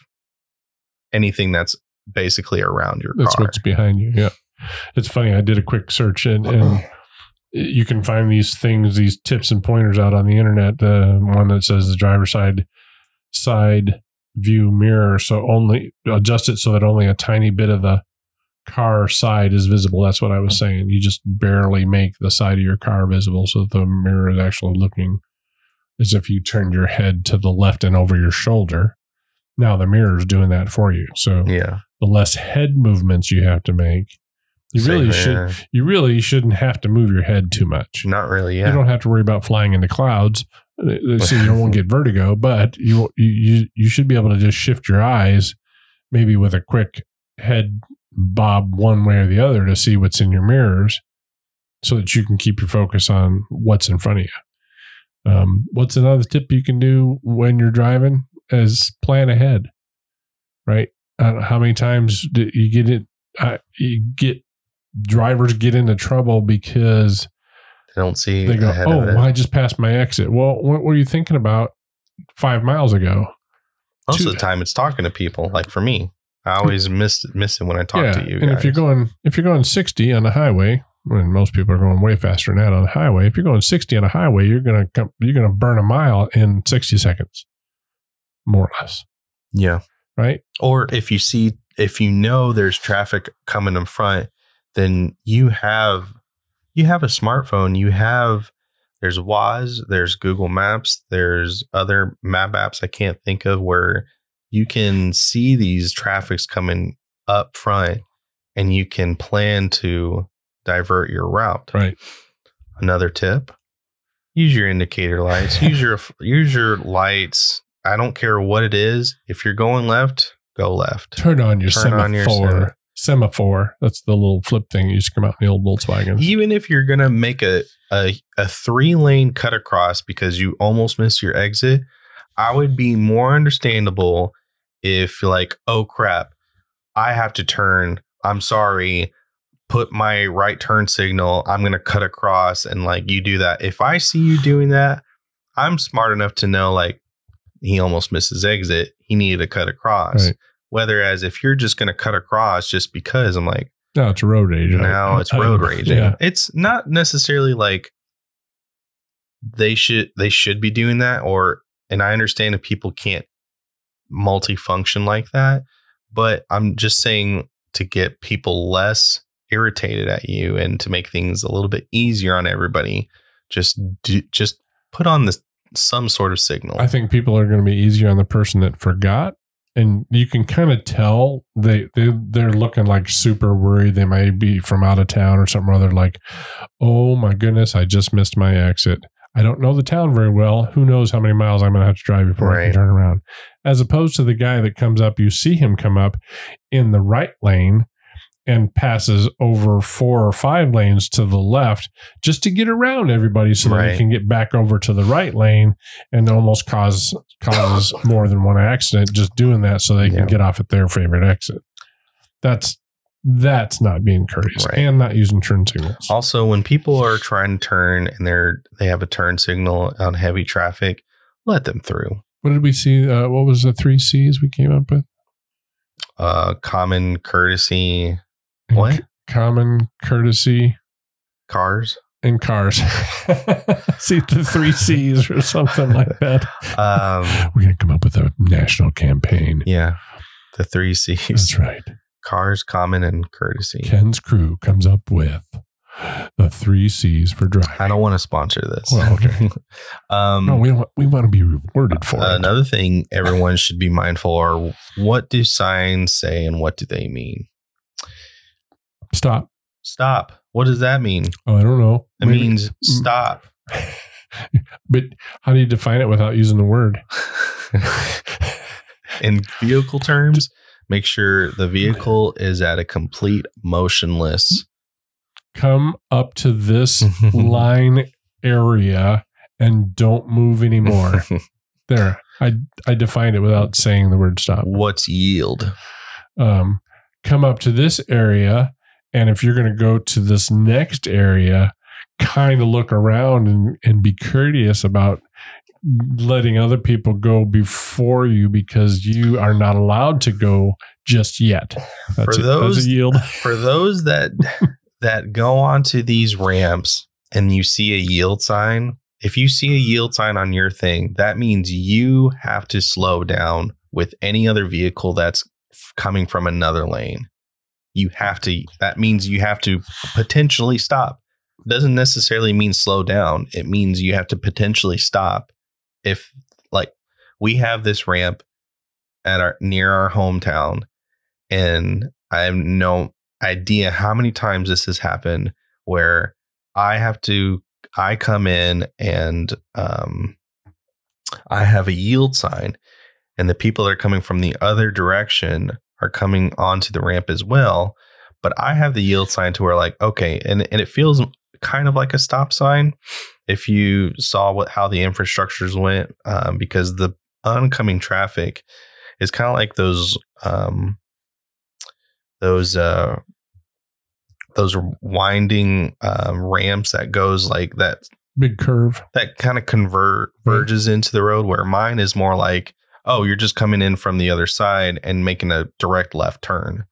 anything that's basically around your That's car what's behind you. Yeah. It's funny. I did a quick search and, and you can find these things, these tips and pointers out on the internet. The one that says the driver side side view mirror. So only adjust it so that only a tiny bit of the car side is visible. That's what I was saying. You just barely make the side of your car visible so that the mirror is actually looking as if you turned your head to the left and over your shoulder. Now the mirror is doing that for you. So yeah the less head movements you have to make. You really should. yeah. You really shouldn't have to move your head too much. not really You don't have to worry about flying into clouds, uh, so you won't get vertigo. But you you you you should be able to just shift your eyes, maybe with a quick head bob one way or the other to see what's in your mirrors, so that you can keep your focus on what's in front of you. Um, what's another tip you can do when you're driving? Is plan ahead, right? Uh, how many times do you get it? Uh, you get drivers get into trouble because they don't see they go, "Oh, it. I just passed my exit." Well, what were you thinking about five miles ago? most two- of the time it's talking to people like for me i hmm. always miss miss it when i talk to you and if you're going if you're going 60 on the highway, when most people are going way faster than that on the highway, if you're going 60 on a highway, you're gonna come, you're gonna burn a mile in 60 seconds, more or less, yeah right? or if you see if you know there's traffic coming in front then you have you have a smartphone you have there's Waze, there's Google Maps, there's other map apps I can't think of where you can see these traffics coming up front and you can plan to divert your route. Right. Another tip: use your indicator lights. use your use your lights. I don't care what it is. If you're going left, go left. Turn on your Turn on your semaphore. That's the little flip thing used to come out in the old Volkswagen. Even if you're gonna make a a, a three lane cut across because you almost missed your exit, I would be more understandable if you're like, oh crap, I have to turn. I'm sorry. Put my right turn signal. I'm gonna cut across and like you do that. If I see you doing that, I'm smart enough to know like he almost missed his exit. He needed to cut across. Right. Whereas if you're just gonna cut across just because I'm like No, it's road rage. Now it's road raging. Yeah. It's not necessarily like they should they should be doing that or and I understand if people can't multifunction like that, but I'm just saying to get people less irritated at you and to make things a little bit easier on everybody, just do, just put on this some sort of signal. I think people are going to be easier on the person that forgot, and you can kind of tell they they they're looking like super worried. They might be from out of town or something or other. Like, oh my goodness, I just missed my exit. I don't know the town very well. Who knows how many miles I'm going to have to drive before I can turn around? As opposed to the guy that comes up, you see him come up in the right lane and passes over four or five lanes to the left just to get around everybody so that Right. he can get back over to the right lane and almost cause causes more than one accident just doing that so they can Yeah. get off at their favorite exit. That's that's not being courteous Right. and not using turn signals. Also, when people are trying to turn and they're they have a turn signal on heavy traffic, let them through. What did we see? Uh, what was the three C's we came up with? Uh, common courtesy. What? Common courtesy Cars. in cars. see the three C's or something like that. Um, We're gonna come up with a national campaign. yeah, the three C's: That's right. cars, common, and courtesy. Ken's crew comes up with the three C's for driving. I don't want to sponsor this. Well, okay. um, No, we want we want to be rewarded for it. another thing everyone should be mindful are what do signs say and what do they mean? Stop. Stop. What does that mean? Oh, I don't know. It Maybe- means stop. But how do you define it without using the word? In vehicle terms, make sure the vehicle is at a complete motionless. Come up to this line area and don't move anymore. there. I I defined it without saying the word stop. What's yield? Um, come up to this area, and if you're going to go to this next area, kind of look around and, and be courteous about letting other people go before you because you are not allowed to go just yet. That's For a, those- yield. For those that that go onto these ramps and you see a yield sign, if you see a yield sign on your thing, that means you have to slow down with any other vehicle that's coming from another lane. You have to that means you have to potentially stop. Doesn't necessarily mean slow down. It means you have to potentially stop if like we have this ramp at our near our hometown and I have no idea how many times this has happened where I have to I come in and um I have a yield sign and the people that are coming from the other direction are coming onto the ramp as well but I have the yield sign to where like okay and and it feels kind of like a stop sign if you saw what how the infrastructures went um, because the oncoming traffic is kind of like those um those uh those winding um, ramps that goes like that Big curve. that kind of convert verges into the road where mine is more like oh you're just coming in from the other side and making a direct left turn.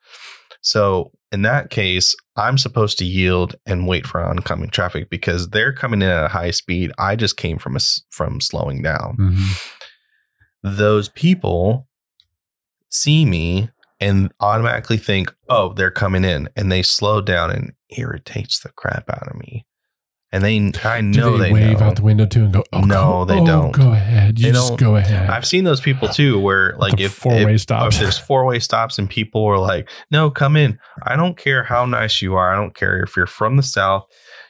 So in that case i'm supposed to yield and wait for oncoming traffic because they're coming in at a high speed. I just came from a from slowing down. Mm-hmm. Those people see me and automatically think, oh, they're coming in, and they slow down and irritates the crap out of me. And they, I Do know they, they, wave know. out the window too and go, oh, No, go, they oh, don't. Go ahead. You They just don't- go ahead. I've seen those people uh, too, where like The if four-way if, uh, stops. if there's four way stops and people are like, no, come in. I don't care how nice you are. I don't care if you're from the south.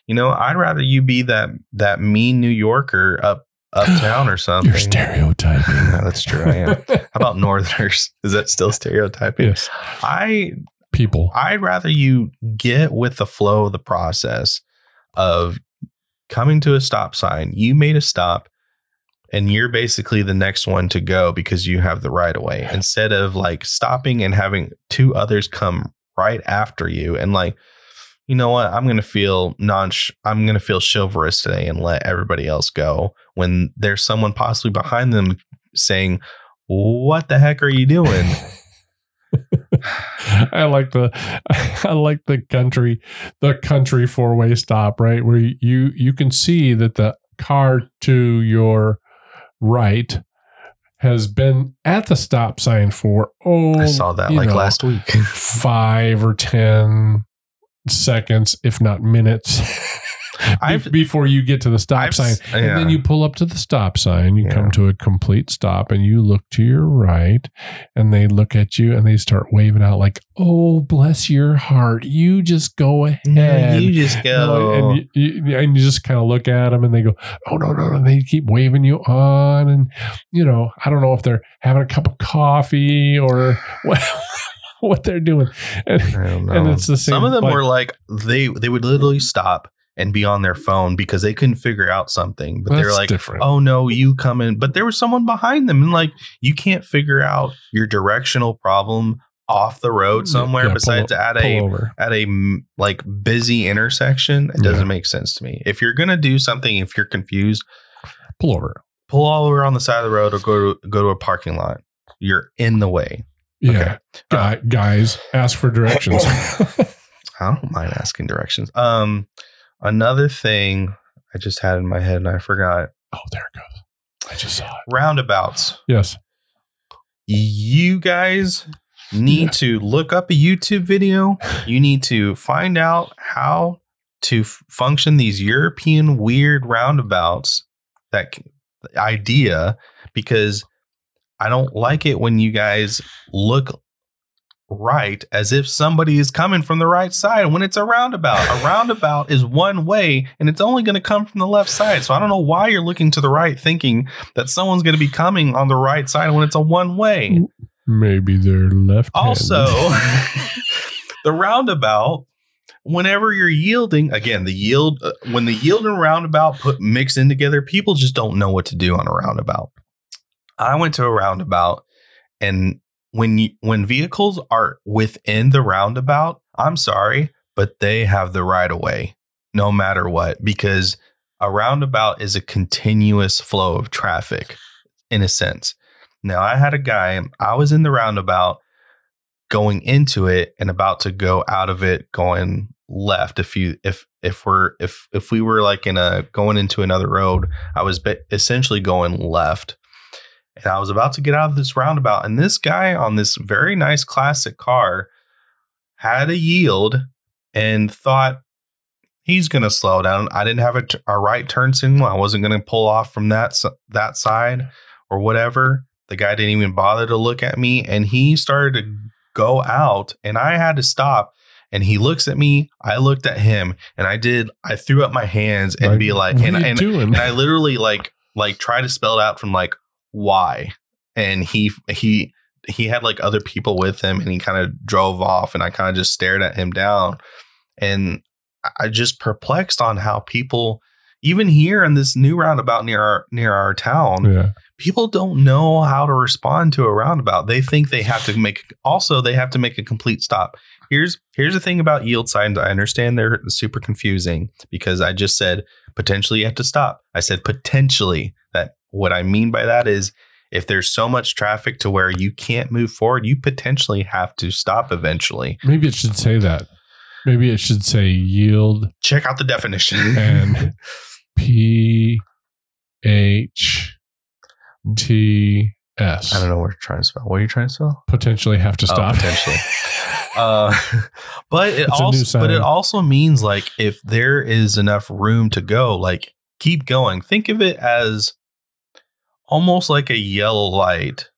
You know, I'd rather you be that that mean New Yorker up uptown or something. You're stereotyping. No, that's true. I am. How about Northerners? Is that still stereotyping? yes. I People. I'd rather you get with the flow of the process of coming to a stop sign. You made a stop and you're basically the next one to go because you have the right of way. Instead of like stopping and having two others come right after you and like you know what? I'm gonna feel non i'm gonna feel chivalrous today and let everybody else go when there's someone possibly behind them saying what the heck are you doing I like the I like the country the country four way stop right? Where you you can see that the car to your right has been at the stop sign for oh i saw that like know, last week. five or ten seconds if not minutes I've before you get to the stop I've sign. s- And then you pull up to the stop sign, you Yeah. come to a complete stop, and you look to your right, and they look at you and they start waving out, like, Oh, bless your heart. You just go ahead. Yeah, you just go. and you, you, and you just kind of look at them and they go, Oh, no, no, no. And they keep waving you on. And, you know, I don't know if they're having a cup of coffee or what, what they're doing. And, I don't know. and it's the same. Some of them were like they they would literally stop and be on their phone because they couldn't figure out something. But they're like, different. "Oh no, you come in." But there was someone behind them, and like you can't figure out your directional problem off the road somewhere Yeah, pull besides o- at a over. at a like busy intersection. It doesn't Yeah. make sense to me. If you're gonna do something, if you're confused, Pull over. pull all over on the side of the road or go to go to a parking lot. You're in the way. Yeah. Okay. Guy, guys, ask for directions. I don't mind asking directions. Um, another thing I just had in my head and I forgot oh, there it goes. I just saw it. roundabouts. Yes. You guys need Yeah. to look up a YouTube video. You need to find out how to f- function these European weird roundabouts. That c- idea because I don't like it when you guys look right as if somebody is coming from the right side when it's a roundabout. A roundabout is one way and it's only going to come from the left side. So I don't know why you're looking to the right thinking that someone's going to be coming on the right side when it's a one way. Maybe they're left. Also, the roundabout, whenever you're yielding, again, the yield, uh, when the yield and roundabout put mixed in together, people just don't know what to do on a roundabout. I went to a roundabout, and when you, when vehicles are within the roundabout, I'm sorry, but they have the right of way, no matter what, because a roundabout is a continuous flow of traffic, in a sense. Now, I had a guy, I was in the roundabout going into it and about to go out of it going left if you if if we're if if we were like in a going into another road i was essentially going left and i was about to get out of this roundabout and this guy on this very nice classic car had a yield and thought he's going to slow down. I didn't have a, t- a right turn signal. I wasn't going to pull off from that s- that side or whatever. The guy didn't even bother to look at me and he started to go out and I had to stop and he looks at me. I looked at him and I did I threw up my hands and be like and, and, and I literally like like try to spell it out from like why and he he he had like other people with him and he kind of drove off and I kind of just stared at him down and I just perplexed on how people even here in this new roundabout near our near our town yeah. people don't know how to respond to a roundabout. They think they have to make also they have to make a complete stop. Here's here's the thing about yield signs. I understand they're super confusing because I just said potentially you have to stop. I said potentially. What I mean by that is if there's so much traffic to where you can't move forward, you potentially have to stop eventually. Maybe it should say that. Maybe it should say yield Check out the definition. and P H T S. I don't know what you're trying to spell. What are you trying to spell? Potentially have to Oh, stop. potentially. uh, but it It's also but it also means like if there is enough room to go, like keep going. Think of it as almost like a yellow light.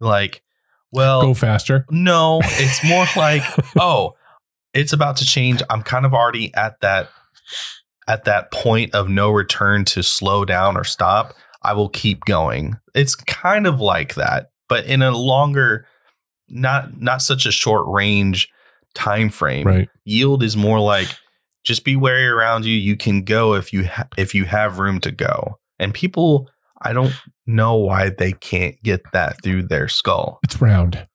Like, well, Go faster. no, it's more like, oh, it's about to change. I'm kind of already at that at that point of no return to slow down or stop. I will keep going. It's kind of like that, but in a longer not not such a short range time frame. Right. Yield is more like just be wary around you. You can go if you ha- if you have room to go. And people I don't know why they can't get that through their skull. It's round.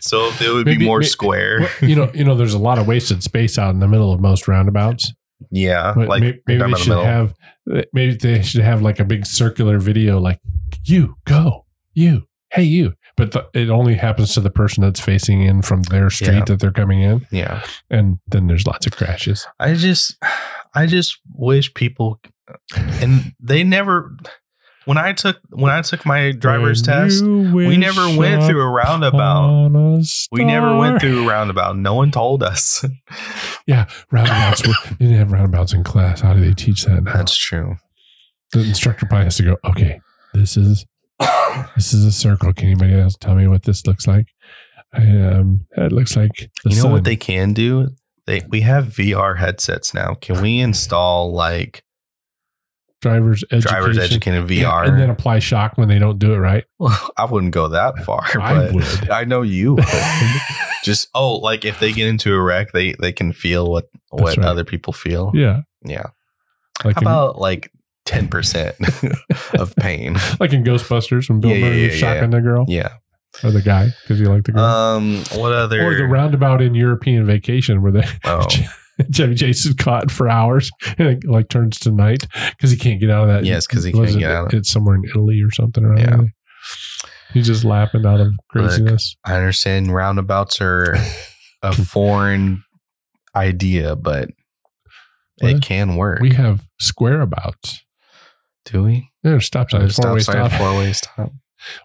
so if it would Maybe- be more may- square. Well, you know, you know, there's a lot of wasted space out in the middle of most roundabouts. yeah. But like may- maybe they the should middle. have eh, maybe they should have like a big circular video like you go you hey you but the, it only happens to the person that's facing in from their street Yeah. that they're coming in yeah. and then there's lots of crashes I just I just wish people and they never when I took when I took my driver's test, we never went through a roundabout. a We never went through a roundabout. No one told us. Yeah, roundabouts. were, they didn't have roundabouts in class. How do they teach that now? That's true. the instructor probably has to go. Okay, this is this is a circle. Can anybody else tell me what this looks like? I, um, it looks like the you know sun. what they can do? They we have VR headsets now. Can we install like driver's education. driver's educated Yeah, VR? and then apply shock when they don't do it right. Well, I wouldn't go that far, I but would. I know you. Just oh, like if they get into a wreck, they they can feel what what right. other people feel. Yeah, Yeah. like How in, about like ten percent of pain? like in Ghostbusters when Bill Yeah, yeah, Murray yeah, was shocking the girl Yeah. Or the guy because you like the girl. Um. What other? or the roundabout in European Vacation where they oh, Chevy Chase is caught for hours and it like turns to night because he can't get out of that. Yes, because he can't it- get out of- It's somewhere in Italy or something around Yeah. there. He's just laughing out of craziness. I understand roundabouts are a foreign idea, but Well, it can work. we have squareabouts. Do we? There's stop signs, four way stop. four way stop.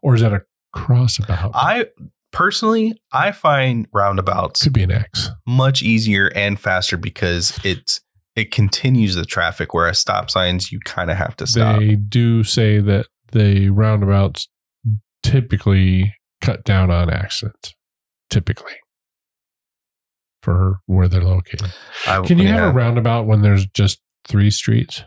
Or is that a crossabout? I personally, I find roundabouts Could be an X. much easier and faster because it's it continues the traffic. Whereas stop signs, you kind of have to stop. They do say that the roundabouts typically cut down on accidents. Typically. For where they're located. I, Can you yeah. have a roundabout when there's just three streets?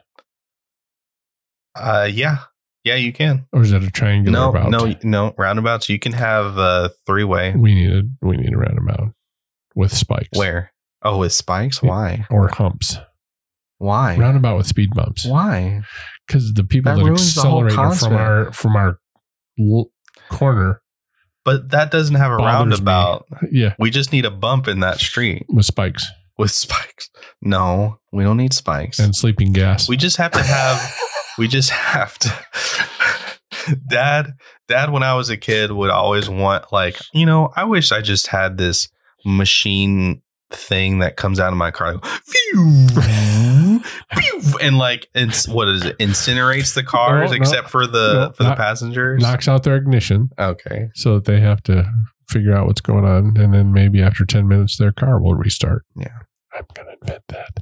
Uh, yeah, yeah, you can. Or is it a triangular No, route? no, no roundabouts. You can have a three way. We need a we need a roundabout with spikes. Where? Oh, with spikes? Why? Or humps. Why? Roundabout with speed bumps. Why? Because the people That that, ruins the whole accelerate from our from our l- corner. But that doesn't have a Bothers me. roundabout. Yeah. We just need a bump in that street With spikes with spikes. No, we don't need spikes. and sleeping gas. we just have to have. we just have to. dad, dad, when I was a kid, would always want like you know. I wish I just had this machine thing that comes out of my car, like, phew, phew, and like it's what is it? Incinerates the cars No, no, except for the no, for the passengers. knocks out their ignition okay. so that they have to figure out what's going on. And then maybe after 10 minutes, their car will restart. Yeah. I'm going to invent that.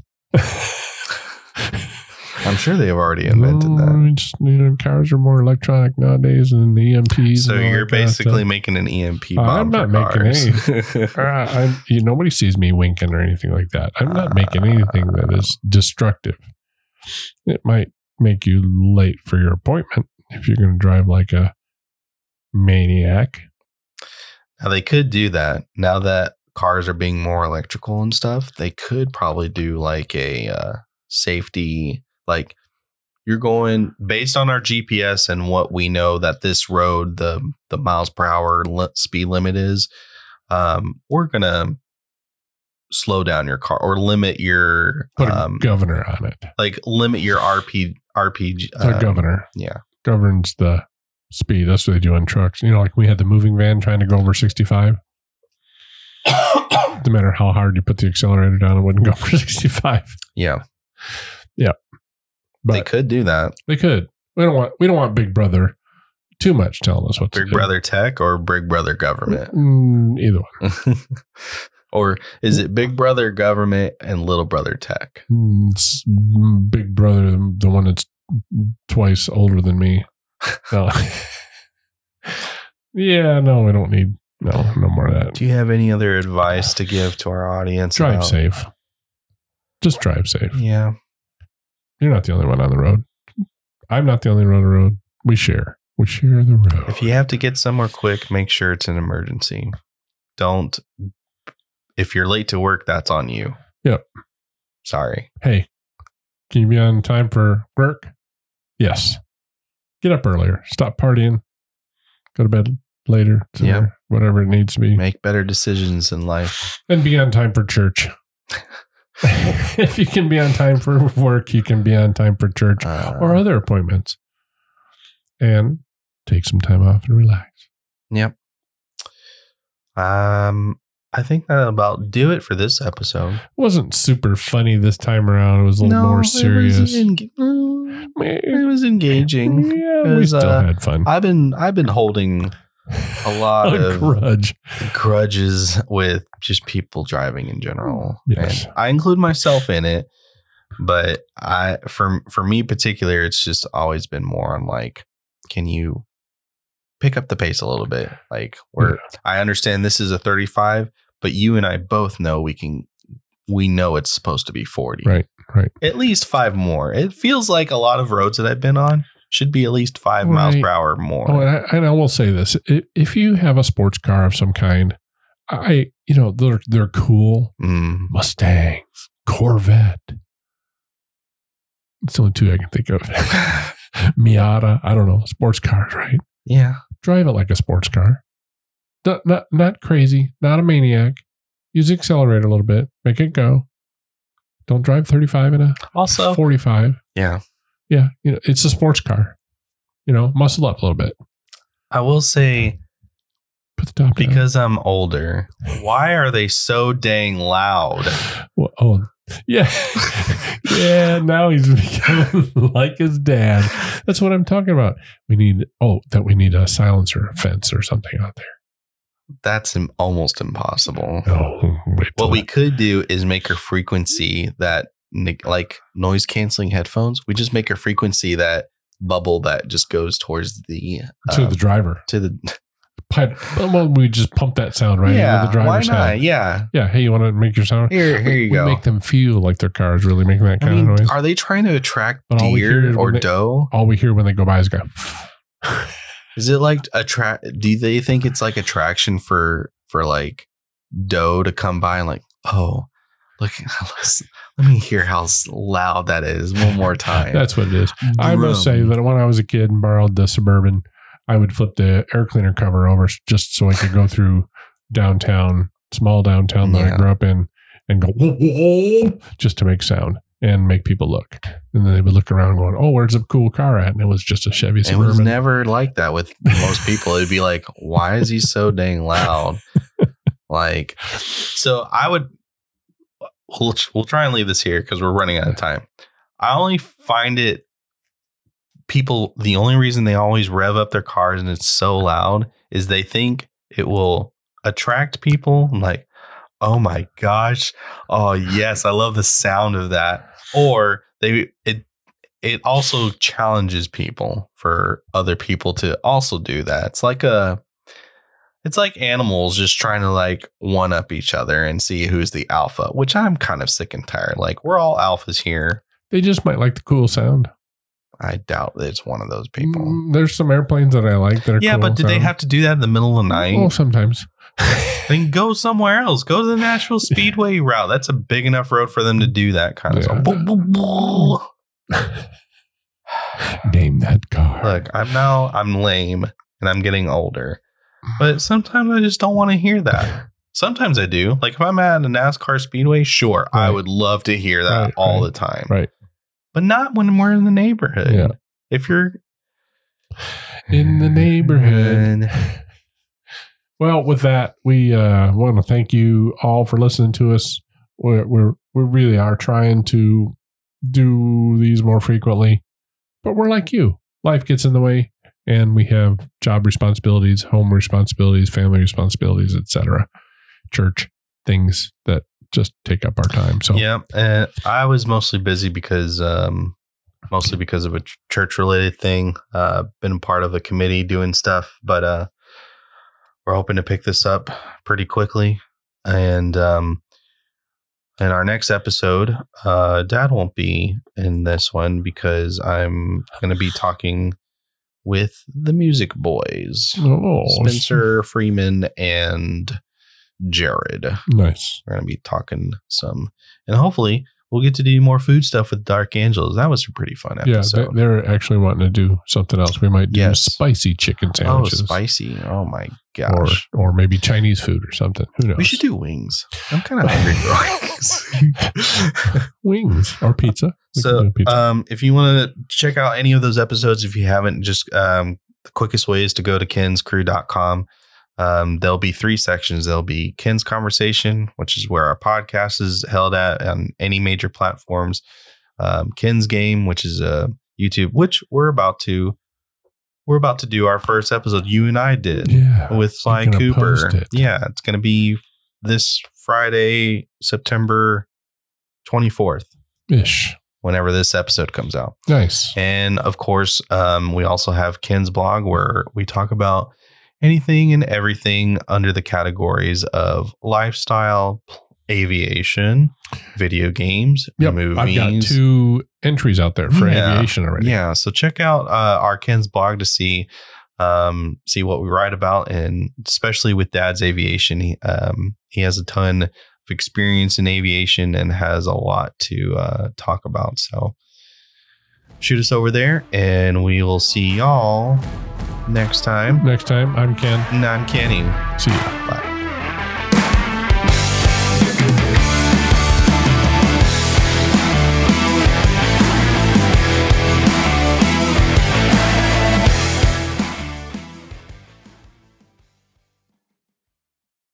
I'm sure they've already invented No, that. it's, you know, cars are more electronic nowadays than the EMPs. So you're that kind of basically stuff. making an EMP Uh, bomb. I'm for not making cars. Uh, you, nobody sees me winking or anything like that. I'm not making anything that is destructive. It might make you late for your appointment if you're going to drive like a maniac. now they could do that. Now that cars are being more electrical and stuff, they could probably do like a uh, safety, like you're going based on our GPS and what we know that this road, the the miles per hour speed limit is. Um, we're gonna slow down your car or limit your Put a um, governor on it. like limit your RP RPG. Um, governor Yeah. governs the speed. That's what they do on trucks. You know, like we had the moving van trying to go over 65. No matter how hard you put the accelerator down, it wouldn't go over 65. Yeah. Yeah. But they could do that. They could. We don't want. We don't want Big Brother too much telling us what to Big. Brother Tech or Big Brother Government? Mm, either one. or is it Big Brother Government and Little Brother Tech? Mm, it's mm, Big Brother, the the one that's twice older than me. No. yeah, no, we don't need no no more of that. Do you have any other advice to give to our audience? Drive about- safe. Just drive safe. Yeah. You're not the only one on the road. I'm not the only one on the road. We share. We share the road. If you have to get somewhere quick, make sure it's an emergency. Don't. If you're late to work, that's on you. Yep. Sorry. hey, can you be on time for work? Yes. Get up earlier. Stop partying. Go to bed later. Yeah. Whatever it needs to be. Make better decisions in life. And be on time for church. if you can be on time for work, you can be on time for church Uh, or other appointments. And take some time off and relax. Yep. Um, I think that'll about do it for this episode. It wasn't super funny this time around. It was a little more serious. It was, enga- mm, it was engaging. Yeah, It we still uh, had fun. I've been I've been holding a lot A of grudge. grudges with just people driving in general. Yes. And I include myself in it, but I for for me particular, it's just always been more on like, can you pick up the pace a little bit? Like where I understand this is a 35, but you and I both know we can we know it's supposed to be 40. Right, right. At least five more. It feels like a lot of roads that I've been on should be at least five miles per hour more. Oh, and I, and I will say this: if you have a sports car of some kind, I you know they're they're cool. Mm. Mustangs, Corvette. It's the only two I can think of. Miata. I don't know. Sports cars, right? yeah. Drive it like a sports car. Not not not crazy. Not a maniac. Use the accelerator a little bit. Make it go. Don't drive 35 in a Also, 45. yeah. Yeah, you know, it's a sports car. You know, muscle up a little bit. I will say Put the top down. because I'm older, why are they so dang loud? Well, oh, yeah. yeah, now he's becoming like his dad. That's what I'm talking about. We need, oh, that we need a silencer fence or something out there. That's im- almost impossible. Oh, wait till What we could do is make a frequency that, like noise canceling headphones, we just make a frequency that bubble that just goes towards the to um, the driver. to the Pipe. Well, we just pump that sound right yeah. into the driver's why not? head. Yeah. Yeah. Hey, you want to make your sound? Here, here you we go. make them feel like their car is really making that I kind mean, of noise. are they trying to attract But we deer or they- doe? All we hear when they go by is go. Is it like attract? Do they think it's like attraction for for like doe to come by and like, oh, look, let me hear how loud that is one more time. That's what it is. I must say that when I was a kid and borrowed the suburban, I would flip the air cleaner cover over just so I could go through downtown, small downtown that Yeah. I grew up in, and go "Whoa, whoa, whoa," just to make sound and make people look. And then they would look around, going, "Oh, where's the cool car at?" And it was just a Chevy Suburban. It was never like that with most people. It'd be like, why is he so dang loud? like, so I would, we'll, we'll try and leave this here because we're running out of time. I only find it, people, the only reason they always rev up their cars and it's so loud is they think it will attract people. I'm like, oh my gosh. Oh, yes. I love the sound of that. Or they, it, it also challenges people for other people to also do that. It's like a it's like animals just trying to like one up each other and see who's the alpha, which I'm kind of sick and tired. Like we're all alphas here. they just might like the cool sound. I doubt that it's one of those people. Mm, There's some airplanes that I like that are yeah, cool but do they have to do that in the middle of the night? Oh, sometimes. then go somewhere else. Go to the Nashville Speedway route. That's a big enough road for them to do that kind of Yeah. stuff. Name that car. Look, I'm now I'm lame and I'm getting older. But sometimes I just don't want to hear that. Sometimes I do. Like if I'm at a NASCAR speedway, sure, I would love to hear that Right, all right, the time. right. But not when we're in the neighborhood. Yeah. If you're In the neighborhood. Well, with that, we uh, want to thank you all for listening to us. We're, we're we really are trying to do these more frequently, but we're like you. Life gets in the way, and we have job responsibilities, home responsibilities, family responsibilities, etc. Church things that just take up our time. So Yeah, and I was mostly busy because, um, mostly because of a church related thing. Uh, been part of a committee doing stuff, but uh, we're hoping to pick this up pretty quickly. And um, in our next episode, uh, Dad won't be in this one because I'm going to be talking with the Music Boys, oh, Spencer Freeman and Jared nice. we're going to be talking some and hopefully we'll get to do more food stuff with dark angels that was a pretty fun episode. Yeah, they, they're actually wanting to do something else. We might do Yes. spicy chicken sandwiches. oh sandwiches. spicy oh my or gosh or maybe Chinese food or something. Who knows? we should do wings i'm kind of hungry for wings wings or pizza. We so pizza. um if you want to check out any of those episodes if you haven't just um the quickest way is to go to kenscrew.com Um, there'll be three sections. There'll be Ken's conversation, which is where our podcast is held at on any major platforms. Um, Ken's game, which is a YouTube, which we're about to we're about to do our first episode. You and I did Yeah. with Sly Cooper. it. Yeah, it's going to be this Friday, September twenty fourth, Ish. whenever this episode comes out. Nice. And of course, um, we also have Ken's blog where we talk about anything and everything under the categories of lifestyle, aviation, video games, Yep. movies. I've got two entries out there for Yeah. aviation already. Yeah, so check out uh, our Ken's blog to see um, see what we write about, and especially with Dad's aviation, he, um, he has a ton of experience in aviation and has a lot to uh, talk about. So shoot us over there, and we will see y'all next time. Next time, I'm Ken. And I'm Kenny. See ya. Bye.